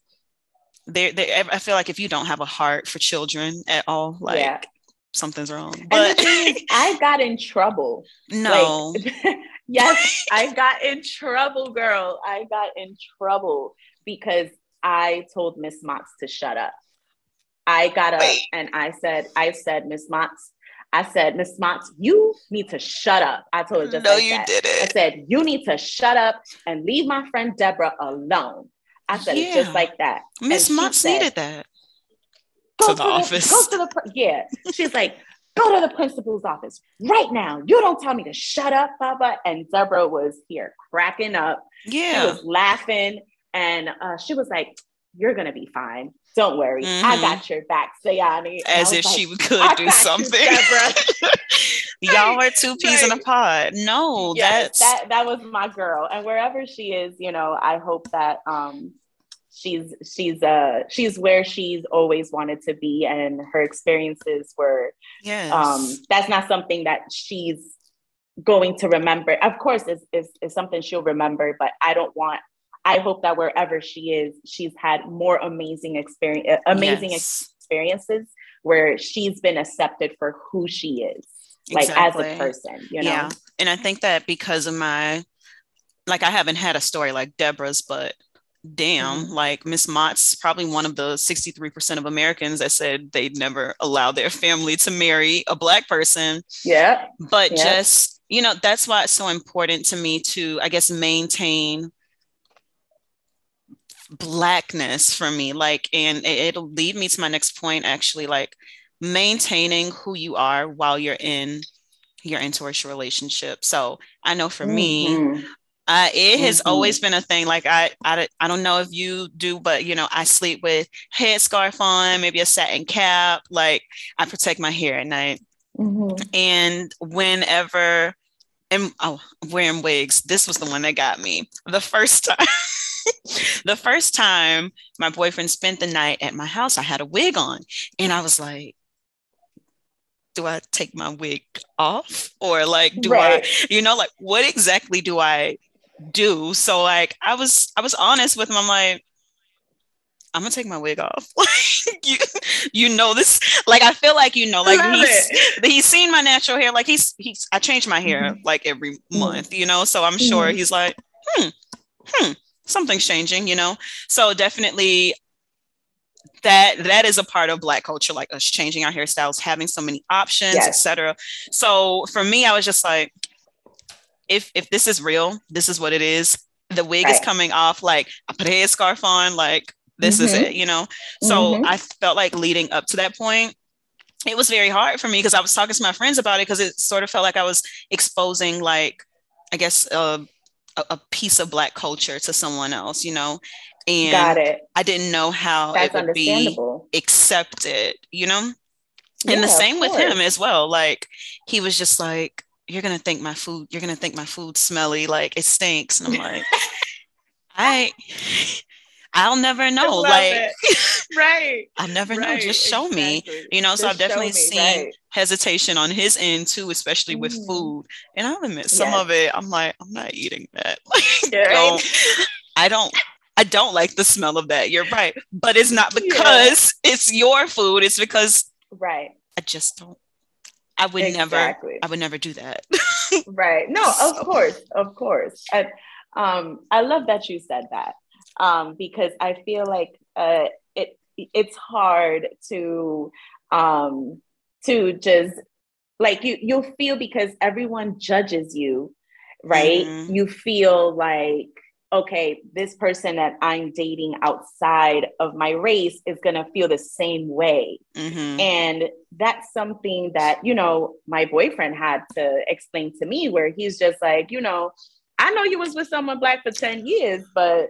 there, there I feel like if you don't have a heart for children at all, like yeah. something's wrong. But is, I got in trouble. No. Like, yes, I got in trouble, girl. I got in trouble because I told Miss Motts to shut up. I got up Wait. and I said, I said, Miss Motts, I said, Miss Motts, you need to shut up. I told her just no, like you that. didn't. I said, you need to shut up and leave my friend Deborah alone. I said yeah. it just like that. Miss Motts needed that. Go to, to the, the office. Go to the yeah. She's like, go to the principal's office right now. You don't tell me to shut up, Baba. And Deborah was here cracking up. Yeah. She was laughing. And uh, she was like, You're gonna be fine. Don't worry. Mm-hmm. I got your back, Sayany. As if like, she could do something. You, Y'all are two peas right. in a pod. No, yes, that's that that was my girl. And wherever she is, you know, I hope that um she's she's uh she's where she's always wanted to be and her experiences were yes. um that's not something that she's going to remember of course it's, it's, it's something she'll remember but i don't want i hope that wherever she is she's had more amazing experience uh, amazing yes. experiences where she's been accepted for who she is like exactly. as a person, you know? Yeah. And I think that because of my, like, I haven't had a story like Deborah's, but damn, mm-hmm. like Miss Mott's probably one of the 63% of Americans that said they'd never allow their family to marry a Black person. Yeah. But yeah. just, you know, that's why it's so important to me to, I guess, maintain blackness for me like and it'll lead me to my next point actually like maintaining who you are while you're in your interracial relationship. So I know for mm-hmm. me, uh, it has mm-hmm. always been a thing. Like I, I, I don't know if you do, but you know, I sleep with headscarf on, maybe a satin cap. Like I protect my hair at night. Mm-hmm. And whenever, and oh, wearing wigs. This was the one that got me the first time. the first time my boyfriend spent the night at my house, I had a wig on, and I was like, do I take my wig off or like do right. I you know like what exactly do I do so like I was I was honest with him I'm like I'm gonna take my wig off you you know this like I feel like you know like he's it. he's seen my natural hair like he's he's I change my hair mm-hmm. like every mm-hmm. month you know so I'm sure mm-hmm. he's like hmm hmm something's changing you know so definitely that that is a part of black culture like us changing our hairstyles having so many options yes. etc so for me i was just like if if this is real this is what it is the wig right. is coming off like i put a headscarf on like this mm-hmm. is it you know so mm-hmm. i felt like leading up to that point it was very hard for me because i was talking to my friends about it because it sort of felt like i was exposing like i guess uh, a, a piece of black culture to someone else you know and Got it. I didn't know how That's it would be accepted, you know? And yeah, the same with him as well. Like he was just like, You're gonna think my food, you're gonna think my food smelly, like it stinks. And I'm like, I I'll never know. Like, right. I'll never right. know. Just show exactly. me. You know, Just so I've definitely me, seen right. hesitation on his end too, especially with mm. food. And I'll admit some yes. of it, I'm like, I'm not eating that. Like, don't, I don't I don't like the smell of that. You're right. But it's not because yeah. it's your food. It's because right. I just don't I would exactly. never I would never do that. right. No, so. of course, of course. And um I love that you said that. Um because I feel like uh it it's hard to um to just like you you'll feel because everyone judges you, right? Mm-hmm. You feel like okay, this person that I'm dating outside of my race is going to feel the same way. Mm-hmm. And that's something that, you know, my boyfriend had to explain to me, where he's just like, you know, I know you was with someone black for 10 years, but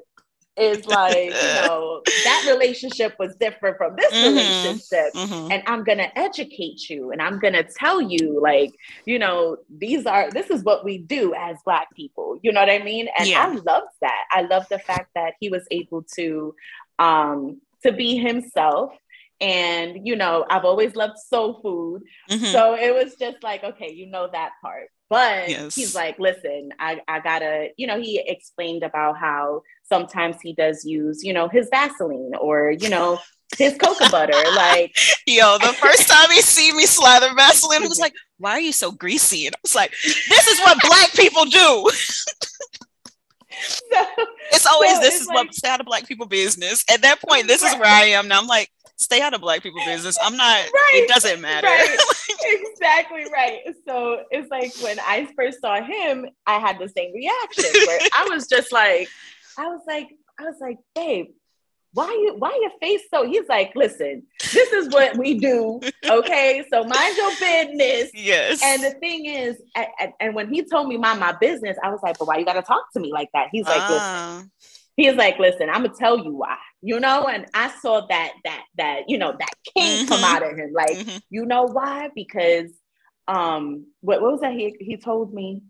is like, you know, that relationship was different from this mm-hmm. relationship. Mm-hmm. And I'm going to educate you and I'm going to tell you, like, you know, these are, this is what we do as Black people. You know what I mean? And yeah. I love that. I love the fact that he was able to, um, to be himself and you know i've always loved soul food mm-hmm. so it was just like okay you know that part but yes. he's like listen I, I gotta you know he explained about how sometimes he does use, you know, his Vaseline or, you know, his cocoa butter. Like, yo, the first time he see me slather Vaseline, he was like, "Why are you so greasy?" And I was like, "This is what Black people do." So, it's always so this is like, what out of Black people business. At that point, this right. is where I am now. I'm like, stay out of Black people business. I'm not. Right. It doesn't matter. Right. exactly right. So it's like when I first saw him, I had the same reaction where I was just like I was like, I was like, babe, why you why your face so he's like listen this is what we do okay so mind your business yes and the thing is and, and when he told me mind my business i was like but why you gotta talk to me like that he's like listen ah. he's like listen i'm gonna tell you why you know and i saw that that that you know that king mm-hmm. come out of him like mm-hmm. you know why because um what, what was that he he told me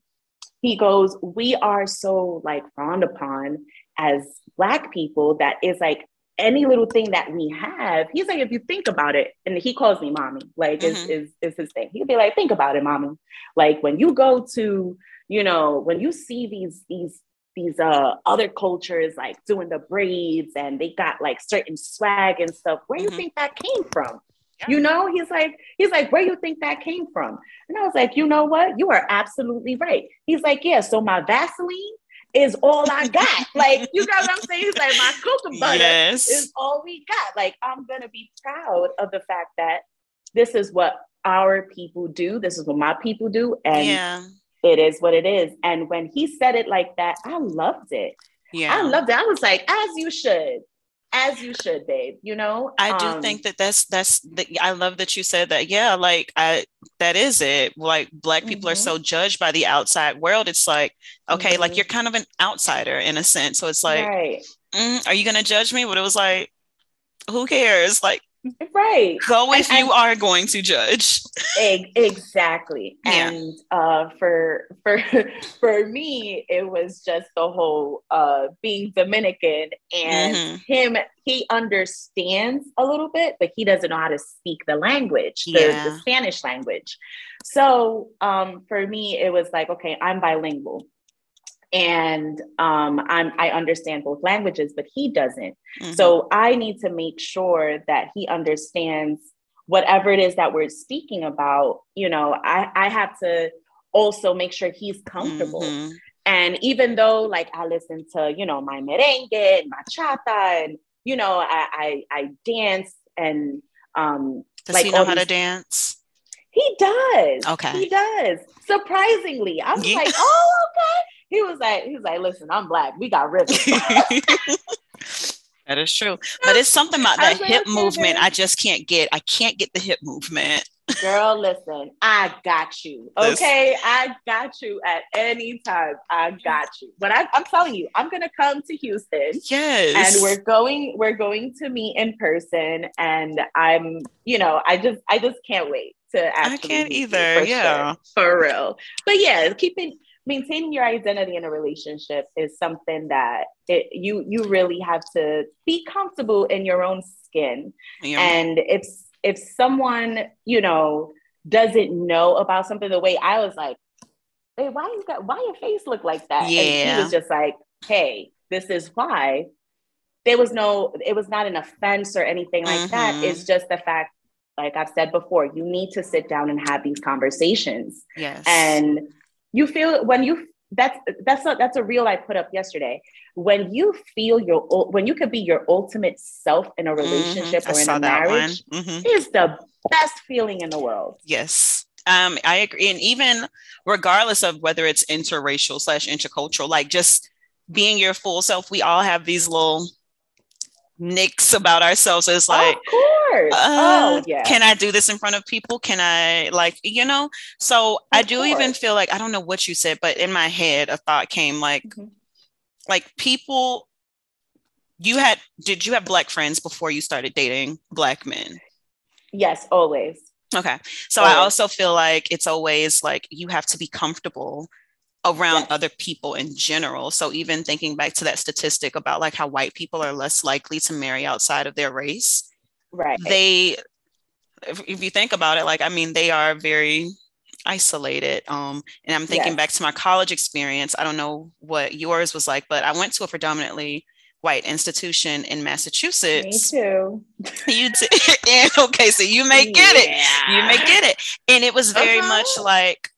he goes, We are so like frowned upon as Black people that is like any little thing that we have. He's like, if you think about it, and he calls me mommy, like mm-hmm. is, is is his thing. He'd be like, think about it, mommy. Like when you go to, you know, when you see these these these uh other cultures like doing the braids and they got like certain swag and stuff, where mm-hmm. you think that came from? Yeah. You know, he's like, he's like, where you think that came from? And I was like, you know what? You are absolutely right. He's like, yeah, so my Vaseline is all I got. like, you know what I'm saying? He's like, my cocoa butter yes. is all we got. Like, I'm gonna be proud of the fact that this is what our people do. This is what my people do. And yeah. It is what it is. And when he said it like that, I loved it. Yeah. I loved it. I was like, as you should as you should babe you know i do um, think that that's that's the, i love that you said that yeah like i that is it like black mm-hmm. people are so mm-hmm. judged by the outside world it's like okay mm-hmm. like you're kind of an outsider in a sense so it's like right. mm, are you gonna judge me but it was like who cares like right go if and, you and, are going to judge exactly yeah. and uh for for for me it was just the whole uh being dominican and mm-hmm. him he understands a little bit but he doesn't know how to speak the language the, yeah. the spanish language so um for me it was like okay i'm bilingual and um, I'm, I understand both languages, but he doesn't. Mm-hmm. So I need to make sure that he understands whatever it is that we're speaking about. You know, I, I have to also make sure he's comfortable. Mm-hmm. And even though, like, I listen to, you know, my merengue and bachata, and you know, I I, I dance and um, does like he know how these- to dance? He does. Okay. He does. Surprisingly. I was yeah. like, oh, okay he was like, he was like, listen, I'm black. We got rhythm. that is true. But it's something about that hip movement. I just can't get. I can't get the hip movement. Girl, listen, I got you. Okay, I got you at any time. I got you. But I, am telling you, I'm gonna come to Houston. Yes, and we're going. We're going to meet in person, and I'm. You know, I just, I just can't wait to actually. I can't either. For yeah, sure, for real. But yeah, keeping maintaining your identity in a relationship is something that it, you you really have to be comfortable in your own skin. Yeah. And if if someone you know doesn't know about something the way I was like, hey, why you got why your face look like that? Yeah. And he was just like, hey, this is why. There was no, it was not an offense or anything like mm-hmm. that. It's just the fact, like I've said before, you need to sit down and have these conversations. Yes. And you feel when you that's that's a that's a reel I put up yesterday. When you feel your when you could be your ultimate self in a mm-hmm. relationship mm-hmm. or in a marriage, mm-hmm. is the best feeling in the world. Yes. Um, I agree. And even regardless of whether it's interracial slash intercultural, like just being your full self, we all have these little nicks about ourselves. It's like, of course. Uh, oh, yeah. Can I do this in front of people? Can I, like, you know? So of I do course. even feel like, I don't know what you said, but in my head, a thought came like, mm-hmm. like people, you had, did you have Black friends before you started dating Black men? Yes, always. Okay. So always. I also feel like it's always like you have to be comfortable around yes. other people in general. So even thinking back to that statistic about like how white people are less likely to marry outside of their race. Right. They if, if you think about it, like I mean, they are very isolated. Um, and I'm thinking yes. back to my college experience. I don't know what yours was like, but I went to a predominantly white institution in Massachusetts. Me too. You too. and okay, so you may get yeah. it. You may get it. And it was very uh-huh. much like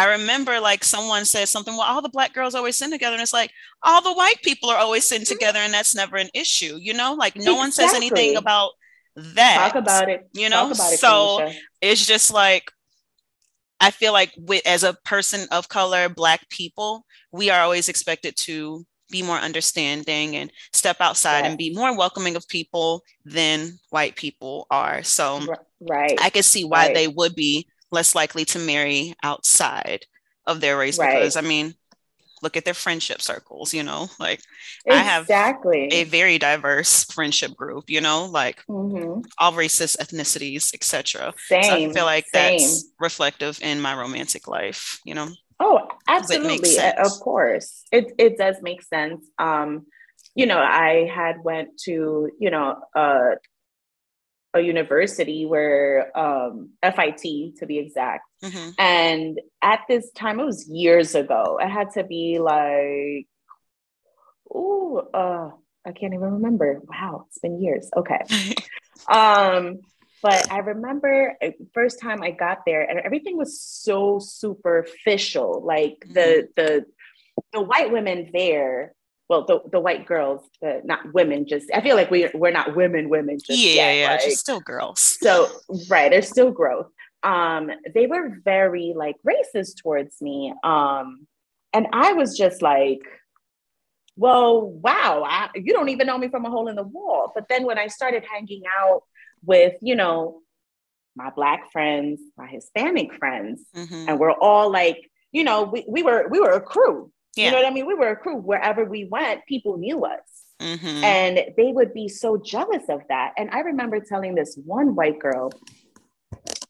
I remember like someone said something, well, all the black girls always sing together. And it's like all the white people are always sitting mm-hmm. together, and that's never an issue, you know? Like no exactly. one says anything about that. Talk about it. You know, it, so it's just like I feel like with as a person of color, black people, we are always expected to be more understanding and step outside and be more welcoming of people than white people are. So right. I can see why right. they would be less likely to marry outside of their race right. because I mean, look at their friendship circles, you know, like exactly. I have a very diverse friendship group, you know, like mm-hmm. all races, ethnicities, etc. Same. So I feel like same. that's reflective in my romantic life, you know. Oh, absolutely. Of course. It it does make sense. Um, you know, I had went to, you know, uh, a university where um, FIT to be exact. Mm-hmm. And at this time, it was years ago. It had to be like, oh, uh, I can't even remember. Wow, it's been years. Okay. um, but I remember uh, first time I got there, and everything was so superficial. Like mm-hmm. the the the white women there well, the, the white girls, uh, not women, just I feel like we we're not women, women. Just yeah, yet, yeah, just still girls. So right, there's still growth. Um, they were very like racist towards me, um, and I was just like, well, wow, I, you don't even know me from a hole in the wall. But then when I started hanging out with, you know, my black friends, my Hispanic friends, mm-hmm. and we're all like, you know, we, we were we were a crew yeah. You know what I mean? We were a crew. Wherever we went, people knew us. Mm-hmm. And they would be so jealous of that. And I remember telling this one white girl,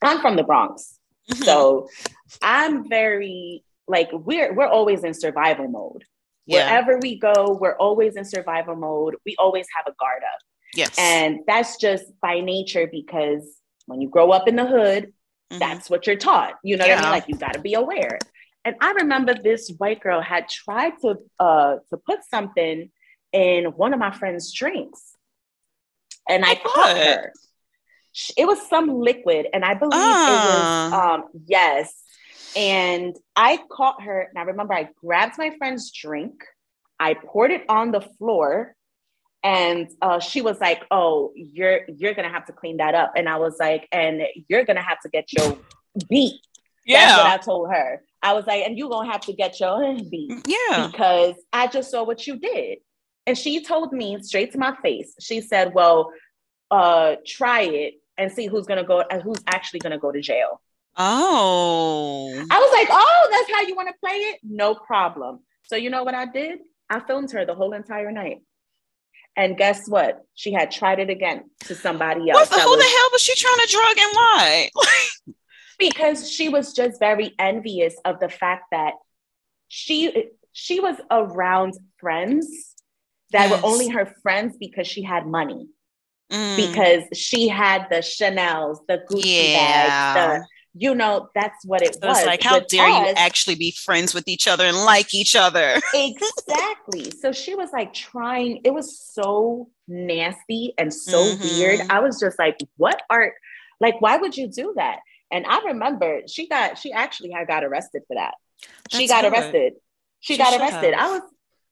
I'm from the Bronx. Mm-hmm. So I'm very like we're we're always in survival mode. Yeah. Wherever we go, we're always in survival mode. We always have a guard up. Yes. And that's just by nature because when you grow up in the hood, mm-hmm. that's what you're taught. You know yeah. what I mean? Like you got to be aware. And I remember this white girl had tried to uh, to put something in one of my friend's drinks, and I caught her. It was some liquid, and I believe uh. it was ah. um, yes. And I caught her, and I remember I grabbed my friend's drink, I poured it on the floor, and uh, she was like, "Oh, you're you're gonna have to clean that up." And I was like, "And you're gonna have to get your beat." Yeah, That's what I told her. I was like, and you're gonna have to get your own beat. Yeah. Because I just saw what you did. And she told me straight to my face, she said, Well, uh, try it and see who's gonna go and who's actually gonna go to jail. Oh. I was like, Oh, that's how you want to play it? No problem. So you know what I did? I filmed her the whole entire night. And guess what? She had tried it again to somebody else. What the, who was, the hell was she trying to drug and why? because she was just very envious of the fact that she she was around friends that yes. were only her friends because she had money. Mm. Because she had the Chanel's, the Gucci yeah. bags, the you know, that's what it so was. like, how With dare us, you actually be friends with each other and like each other? exactly. So she was like trying, it was so nasty and so mm-hmm. weird. I was just like, what are, like, why would you do that? And I remember she got, she actually had got arrested for that. That's she got good. arrested. She, she got arrested. Have. I was,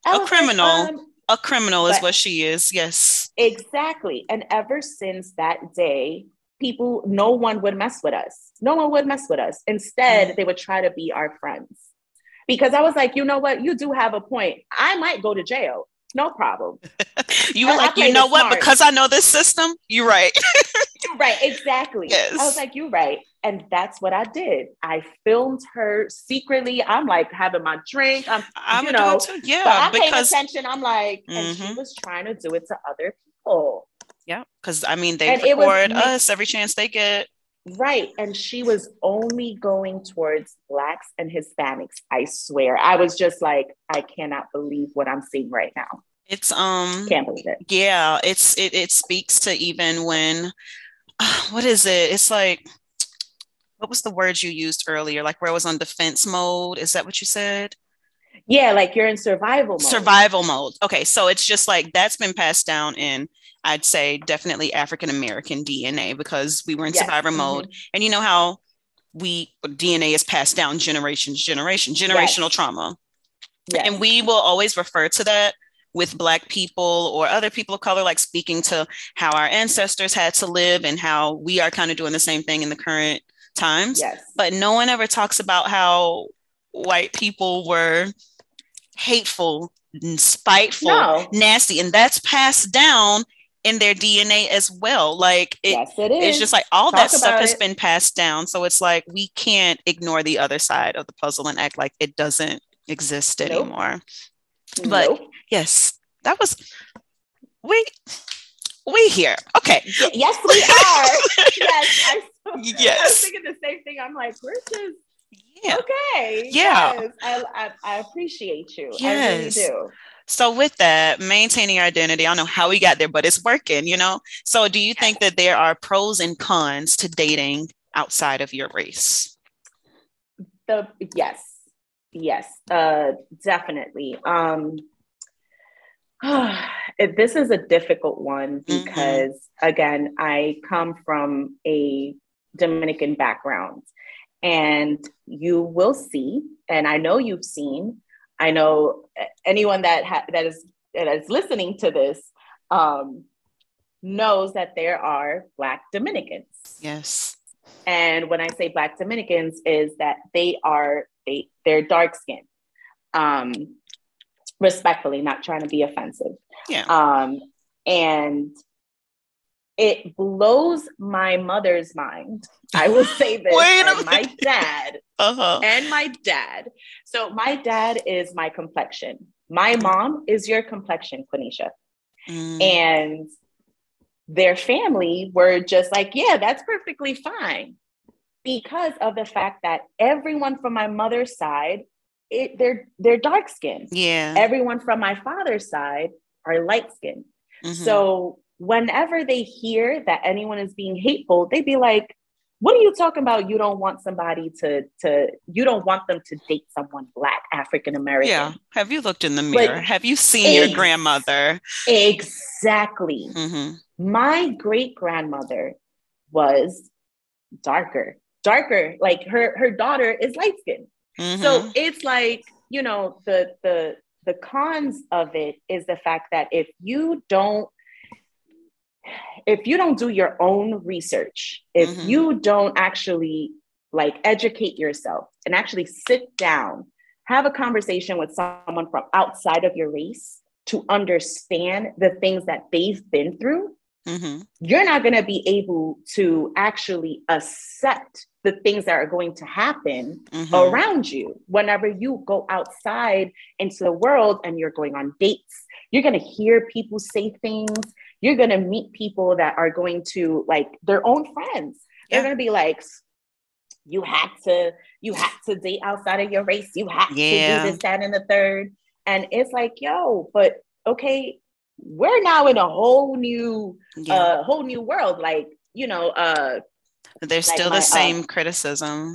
I a was criminal. Like, um, a criminal is what she is. Yes. Exactly. And ever since that day, people, no one would mess with us. No one would mess with us. Instead, mm. they would try to be our friends. Because I was like, you know what? You do have a point. I might go to jail. No problem. you were like, you know what? Smart. Because I know this system, you're right. right, exactly. Yes. I was like, you're right. And that's what I did. I filmed her secretly. I'm like having my drink. I'm, I you know, yeah. But I'm because... paying attention. I'm like, mm-hmm. and she mm-hmm. was trying to do it to other people. Yeah, because I mean, they and record was, us every chance they get. Right. And she was only going towards Blacks and Hispanics. I swear. I was just like, I cannot believe what I'm seeing right now. It's um can't believe it. Yeah, it's it it speaks to even when uh, what is it? It's like what was the word you used earlier? Like where I was on defense mode. Is that what you said? Yeah, like you're in survival mode. Survival mode. Okay, so it's just like that's been passed down in I'd say definitely African American DNA because we were in yes. survivor mm-hmm. mode. And you know how we DNA is passed down generation to generation, generational yes. trauma. Yes. And we will always refer to that with Black people or other people of color, like speaking to how our ancestors had to live and how we are kind of doing the same thing in the current times. Yes. But no one ever talks about how white people were hateful, and spiteful, no. nasty, and that's passed down in their DNA as well. Like it, yes, it is. It's just like all Talk that stuff has it. been passed down. So it's like we can't ignore the other side of the puzzle and act like it doesn't exist nope. anymore. But nope. yes, that was we we here. Okay. Yes, we are. yes, I, yes. I was thinking the same thing. I'm like, we're just yeah. Okay. Yeah. Yes. I, I, I appreciate you. Yes. I really do. So with that, maintaining identity, I don't know how we got there, but it's working, you know? So do you think that there are pros and cons to dating outside of your race? The yes. Yes, uh definitely. Um this is a difficult one mm-hmm. because mm-hmm. again, I come from a Dominican background and you will see and I know you've seen I know anyone that ha- that is that is listening to this um, knows that there are Black Dominicans. Yes. And when I say Black Dominicans, is that they are they they're dark skinned. Um, respectfully, not trying to be offensive. Yeah. Um, and it blows my mother's mind. I will say this, and my dad, uh-huh. and my dad. So my dad is my complexion. My mom is your complexion, Quenisha. Mm. And their family were just like, yeah, that's perfectly fine. Because of the fact that everyone from my mother's side, it, they're they're dark skinned. Yeah. Everyone from my father's side are light skinned. Mm-hmm. So whenever they hear that anyone is being hateful, they'd be like, what are you talking about? You don't want somebody to to you don't want them to date someone black, African American. Yeah. Have you looked in the mirror? Have you seen ex- your grandmother? Exactly. Mm-hmm. My great grandmother was darker, darker. Like her her daughter is light skinned. Mm-hmm. So it's like you know the the the cons of it is the fact that if you don't if you don't do your own research, if mm-hmm. you don't actually like educate yourself and actually sit down, have a conversation with someone from outside of your race to understand the things that they've been through, mm-hmm. you're not going to be able to actually accept the things that are going to happen mm-hmm. around you whenever you go outside into the world and you're going on dates. You're going to hear people say things you're going to meet people that are going to like their own friends. They're going to be like, you had to, you had to date outside of your race. You had yeah. to do this, that, and the third. And it's like, yo, but okay, we're now in a whole new, yeah. uh, whole new world. Like, you know, uh, there's like still my, the same uh, criticism.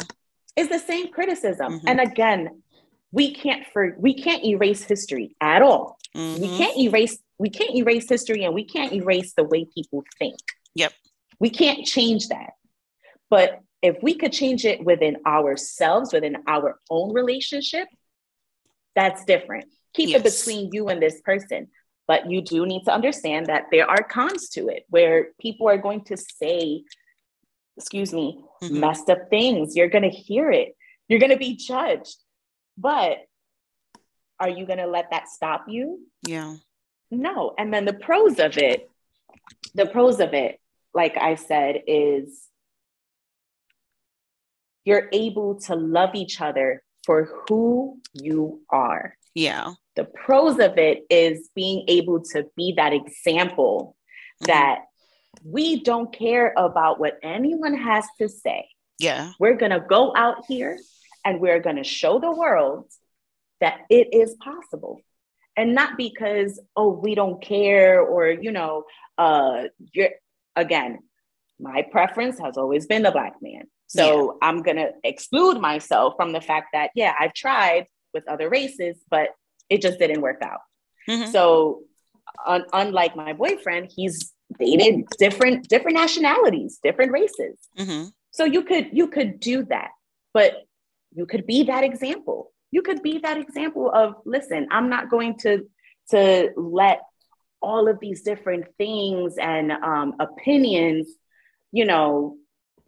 It's the same criticism. Mm-hmm. And again, we can't for we can't erase history at all. Mm-hmm. We can't erase we can't erase history and we can't erase the way people think. Yep. We can't change that. But if we could change it within ourselves, within our own relationship, that's different. Keep yes. it between you and this person. But you do need to understand that there are cons to it where people are going to say, excuse me, mm-hmm. messed up things. You're going to hear it. You're going to be judged. But are you going to let that stop you? Yeah. No. And then the pros of it, the pros of it, like I said, is you're able to love each other for who you are. Yeah. The pros of it is being able to be that example mm-hmm. that we don't care about what anyone has to say. Yeah. We're going to go out here and we're going to show the world that it is possible. And not because, oh, we don't care or, you know, uh, you're, again, my preference has always been the Black man. So yeah. I'm going to exclude myself from the fact that, yeah, I've tried with other races, but it just didn't work out. Mm-hmm. So, un- unlike my boyfriend, he's dated different different nationalities, different races. Mm-hmm. So you could you could do that, but you could be that example. You could be that example of listen, I'm not going to to let all of these different things and um, opinions, you know,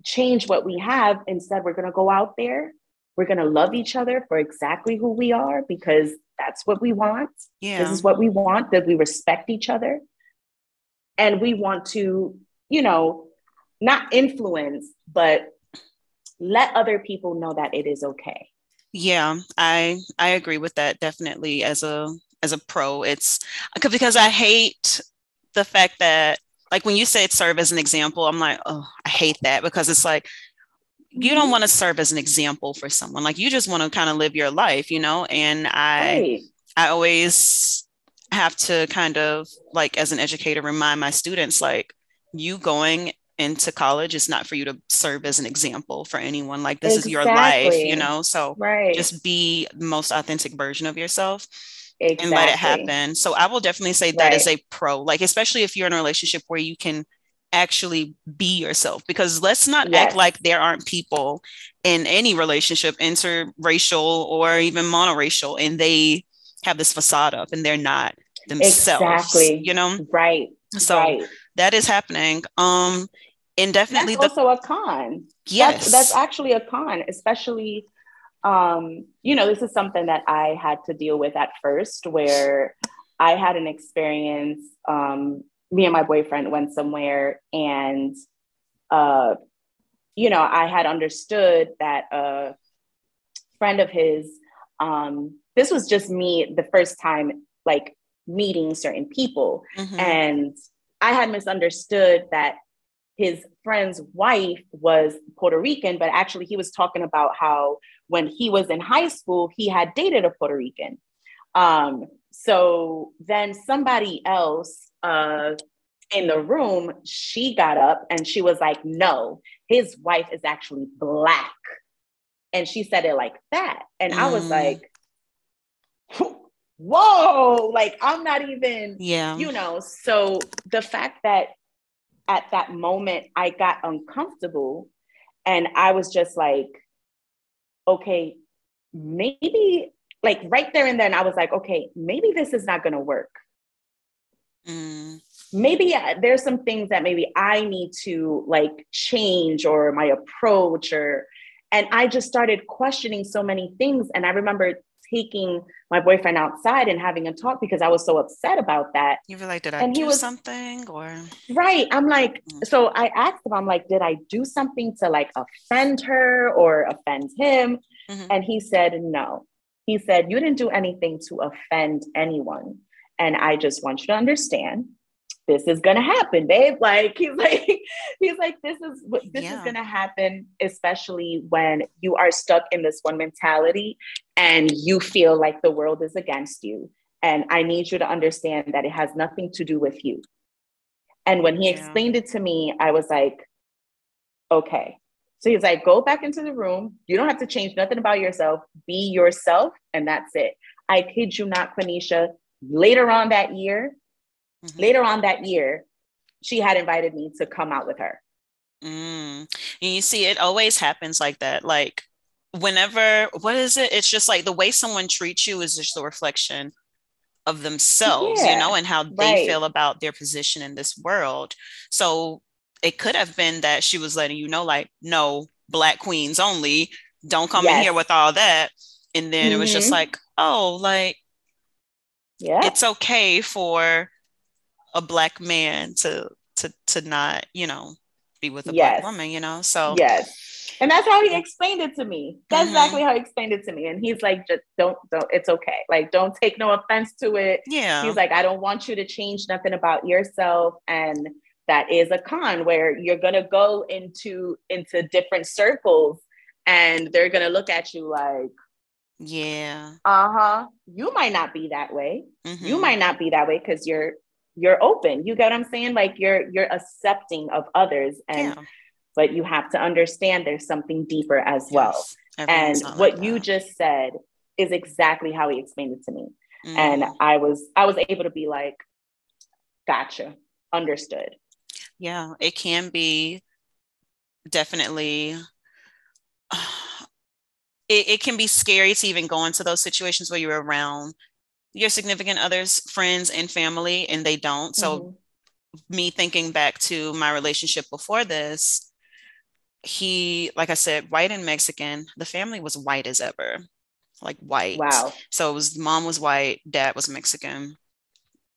change what we have. Instead, we're going to go out there. We're going to love each other for exactly who we are because that's what we want. Yeah. This is what we want that we respect each other. And we want to, you know, not influence, but let other people know that it is okay. Yeah, I I agree with that definitely as a as a pro. It's because I hate the fact that like when you say it serve as an example, I'm like, oh, I hate that because it's like you don't want to serve as an example for someone. Like you just want to kind of live your life, you know? And I right. I always have to kind of like as an educator remind my students like you going into college is not for you to serve as an example for anyone like this exactly. is your life you know so right. just be the most authentic version of yourself exactly. and let it happen so i will definitely say that right. is a pro like especially if you're in a relationship where you can actually be yourself because let's not yes. act like there aren't people in any relationship interracial or even monoracial and they have this facade up and they're not themselves exactly. you know? Right. So right. that is happening. Um and definitely that's the, also a con. Yes. that's, that's actually a con especially um you know this is something that i had to deal with at first where i had an experience um me and my boyfriend went somewhere and uh you know i had understood that a friend of his um this was just me the first time like meeting certain people mm-hmm. and i had misunderstood that his friend's wife was puerto rican but actually he was talking about how when he was in high school he had dated a puerto rican um, so then somebody else uh, in the room she got up and she was like no his wife is actually black and she said it like that and mm. i was mm. like whoa, like I'm not even, yeah, you know. So the fact that at that moment I got uncomfortable and I was just like, okay, maybe like right there and then I was like, okay, maybe this is not going to work. Mm. Maybe uh, there's some things that maybe I need to like change or my approach or and I just started questioning so many things and I remember taking my boyfriend outside and having a talk because I was so upset about that. You were like, did I and do he was, something or? Right. I'm like, mm. so I asked him, I'm like, did I do something to like offend her or offend him? Mm-hmm. And he said, no. He said, you didn't do anything to offend anyone. And I just want you to understand this is gonna happen, babe. Like he's like, he's like, this is this yeah. is gonna happen, especially when you are stuck in this one mentality and you feel like the world is against you. And I need you to understand that it has nothing to do with you. And when he yeah. explained it to me, I was like, okay. So he's like, go back into the room. You don't have to change nothing about yourself. Be yourself, and that's it. I kid you not, Quenisha. Later on that year, mm-hmm. later on that year, she had invited me to come out with her. Mm. And you see, it always happens like that. Like whenever, what is it? It's just like the way someone treats you is just a reflection of themselves, yeah, you know, and how they right. feel about their position in this world. So it could have been that she was letting you know, like, no, black queens only. Don't come yes. in here with all that. And then mm-hmm. it was just mm-hmm. like, oh, like, yeah, it's okay for a black man to to to not, you know, be with a yes. black woman, you know. So yes. And that's how he explained it to me. That's mm-hmm. exactly how he explained it to me. And he's like, just don't, don't, it's okay. Like, don't take no offense to it. Yeah. He's like, I don't want you to change nothing about yourself. And that is a con where you're gonna go into into different circles and they're gonna look at you like, yeah. Uh-huh. You might not be that way. Mm-hmm. You might not be that way because you're you're open. You get what I'm saying? Like you're you're accepting of others and yeah. but you have to understand there's something deeper as well. And what like you just said is exactly how he explained it to me. Mm. And I was I was able to be like, gotcha, understood. Yeah, it can be definitely it, it can be scary to even go into those situations where you're around your significant others, friends, and family, and they don't. So, mm-hmm. me thinking back to my relationship before this, he, like I said, white and Mexican, the family was white as ever, like white. Wow. So, it was mom was white, dad was Mexican,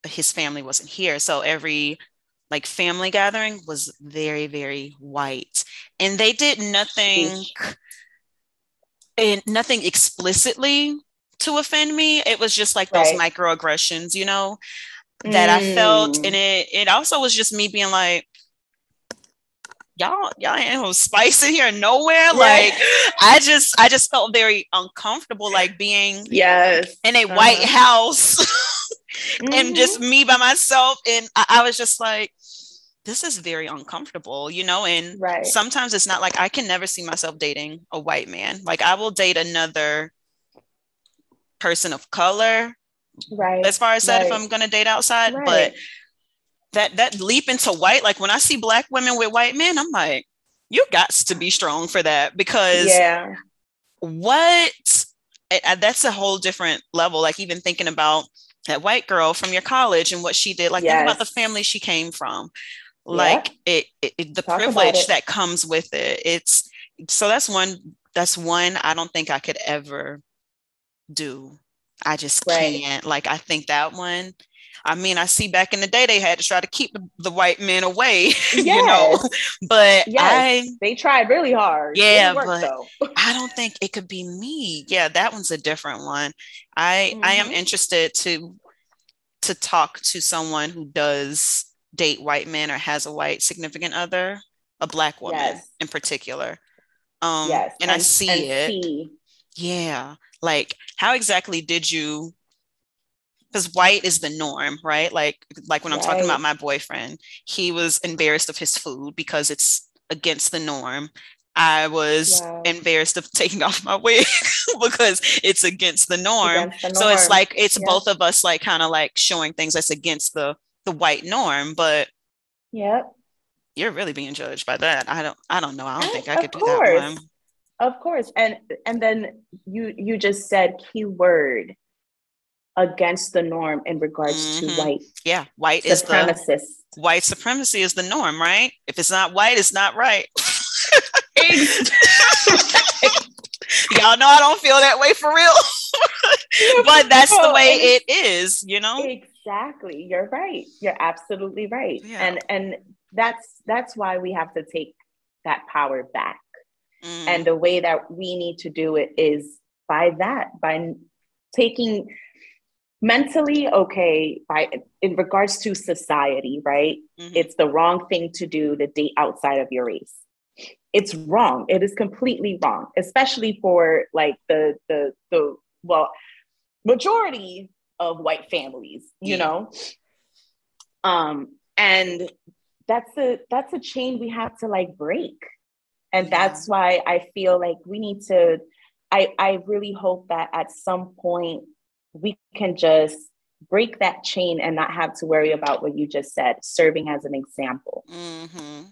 his family wasn't here. So, every like family gathering was very, very white. And they did nothing and nothing explicitly to offend me. It was just like those microaggressions, you know, that mm. I felt. And mm. it it also was just me being like, y'all, y'all ain't no spice in here nowhere. Right. Like I just I just felt very uncomfortable like being yes in a uh-huh. white house mm-hmm. and just me by myself. And I, I was just like, this is very uncomfortable, you know? And right. sometimes it's not like I can never see myself dating a white man. Like I will date another person of color. Right. As far as that, right. if I'm gonna date outside, right. but that that leap into white, like when I see black women with white men, I'm like, you got to be strong for that because yeah, what that's a whole different level. Like even thinking about that white girl from your college and what she did, like yes. think about the family she came from like yeah. it, it, it, the Talk privilege that comes with it it's so that's one that's one i don't think i could ever do i just right. can't like i think that one i mean i see back in the day they had to try to keep the white men away yes. you know but yes. i they tried really hard yeah work, but i don't think it could be me yeah that one's a different one i mm-hmm. i am mm-hmm. interested to to talk to someone who does date white men or has a white significant other, a black woman yes. in particular. Um, yes. and, and I see and it. See. Yeah. Like, how exactly did you? Because white is the norm, right? Like, like when I'm right. talking about my boyfriend, he was embarrassed of his food because it's against the norm. I was yeah. embarrassed of taking off my wig because it's against the norm. Against the norm. So it's like it's yeah. both of us like kind of like showing things that's against the the white norm, but yep. You're really being judged by that. I don't I don't know. I don't think I could do that one. Of course. And and then you you just said keyword against the norm in regards mm-hmm. to white. Yeah, white is the white supremacy is the norm, right? If it's not white, it's not right. Y'all know I don't feel that way for real. but that's the way it is, you know? Exactly. You're right. You're absolutely right. Yeah. And and that's that's why we have to take that power back. Mm. And the way that we need to do it is by that, by taking mentally okay by in regards to society right mm-hmm. it's the wrong thing to do to date outside of your race it's wrong it is completely wrong especially for like the the the well majority of white families you yeah. know um and that's a that's a chain we have to like break and that's why i feel like we need to i i really hope that at some point we can just break that chain and not have to worry about what you just said serving as an example mm-hmm.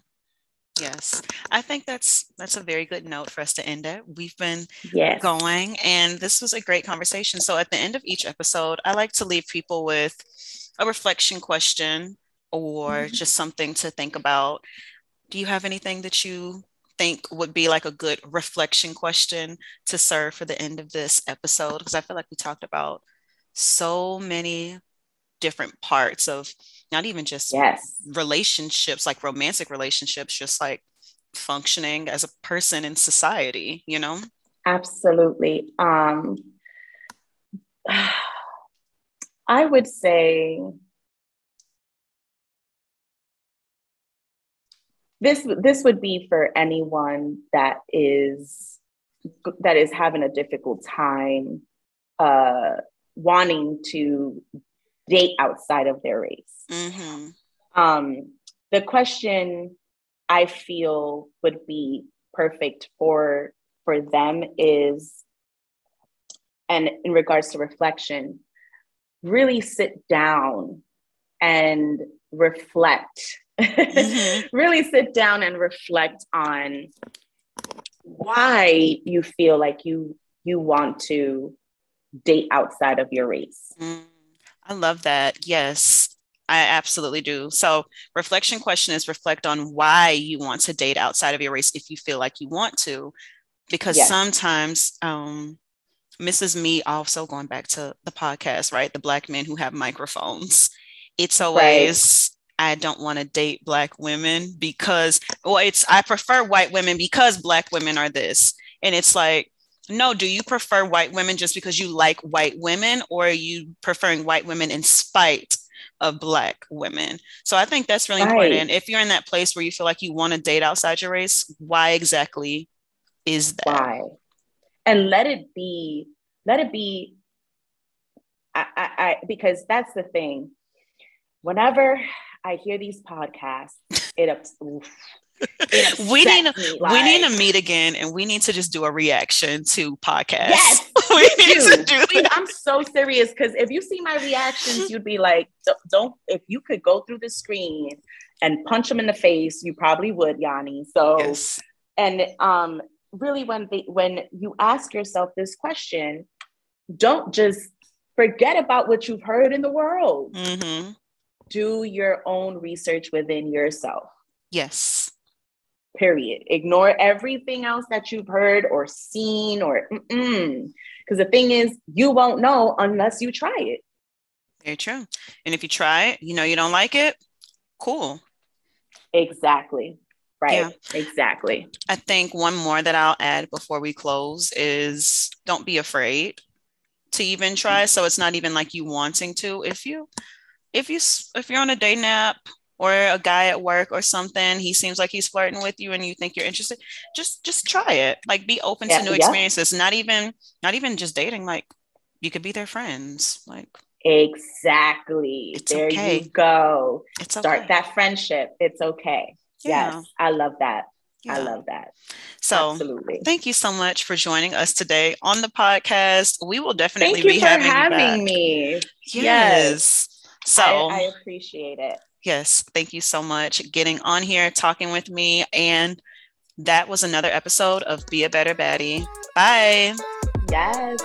Yes i think that's that's a very good note for us to end it we've been yes. going and this was a great conversation so at the end of each episode i like to leave people with a reflection question or mm-hmm. just something to think about do you have anything that you think would be like a good reflection question to serve for the end of this episode? Because I feel like we talked about so many different parts of not even just yes. relationships, like romantic relationships, just like functioning as a person in society, you know? Absolutely. Um, I would say this this would be for anyone that is that is having a difficult time uh, wanting to date outside of their race. Mm-hmm. Um, the question I feel would be perfect for for them is, and in regards to reflection, really sit down and reflect mm-hmm. really sit down and reflect on why you feel like you you want to date outside of your race. Mm, I love that. Yes, I absolutely do. So, reflection question is reflect on why you want to date outside of your race if you feel like you want to, because yes. sometimes, um, Mrs. Me also going back to the podcast, right? The black men who have microphones. It's always I don't want to date black women because well it's I prefer white women because black women are this. And it's like no, do you prefer white women just because you like white women or are you preferring white women in spite of black women? So I think that's really right. important. If you're in that place where you feel like you want to date outside your race, why exactly is that? Why? And let it be, let it be I, I, I because that's the thing. Whenever I hear these podcasts, it, ups, it we need to, like, we need to meet again and we need to just do a reaction to podcasts. Yes, we need to do I'm so serious because if you see my reactions, you'd be like, don't, if you could go through the screen and punch them in the face, you probably would, Yanni. So, yes. and um, really, when they, when you ask yourself this question, don't just forget about what you've heard in the world. Mm-hmm do your own research within yourself. Yes. Period. Ignore everything else that you've heard or seen or because the thing is, you won't know unless you try it. Very true. And if you try it, you know you don't like it, cool. Exactly. Right. Yeah. Exactly. I think one more that I'll add before we close is don't be afraid to even try. So it's not even like you wanting to. If you if you if you're on a day nap or a guy at work or something, he seems like he's flirting with you and you think you're interested, just just try it. Like be open yeah, to new yeah. experiences. Not even not even just dating. Like you could be their friends. Like exactly. It's there okay. you go. It's Start okay. that friendship. It's okay. Yeah. Yes, I love that. Yeah. I love that. So, Absolutely. thank you so much for joining us today on the podcast. We will definitely be having, having me. Yes. yes. So I, I appreciate it. Yes. Thank you so much getting on here, talking with me. And that was another episode of Be a Better Baddie. Bye. Yes.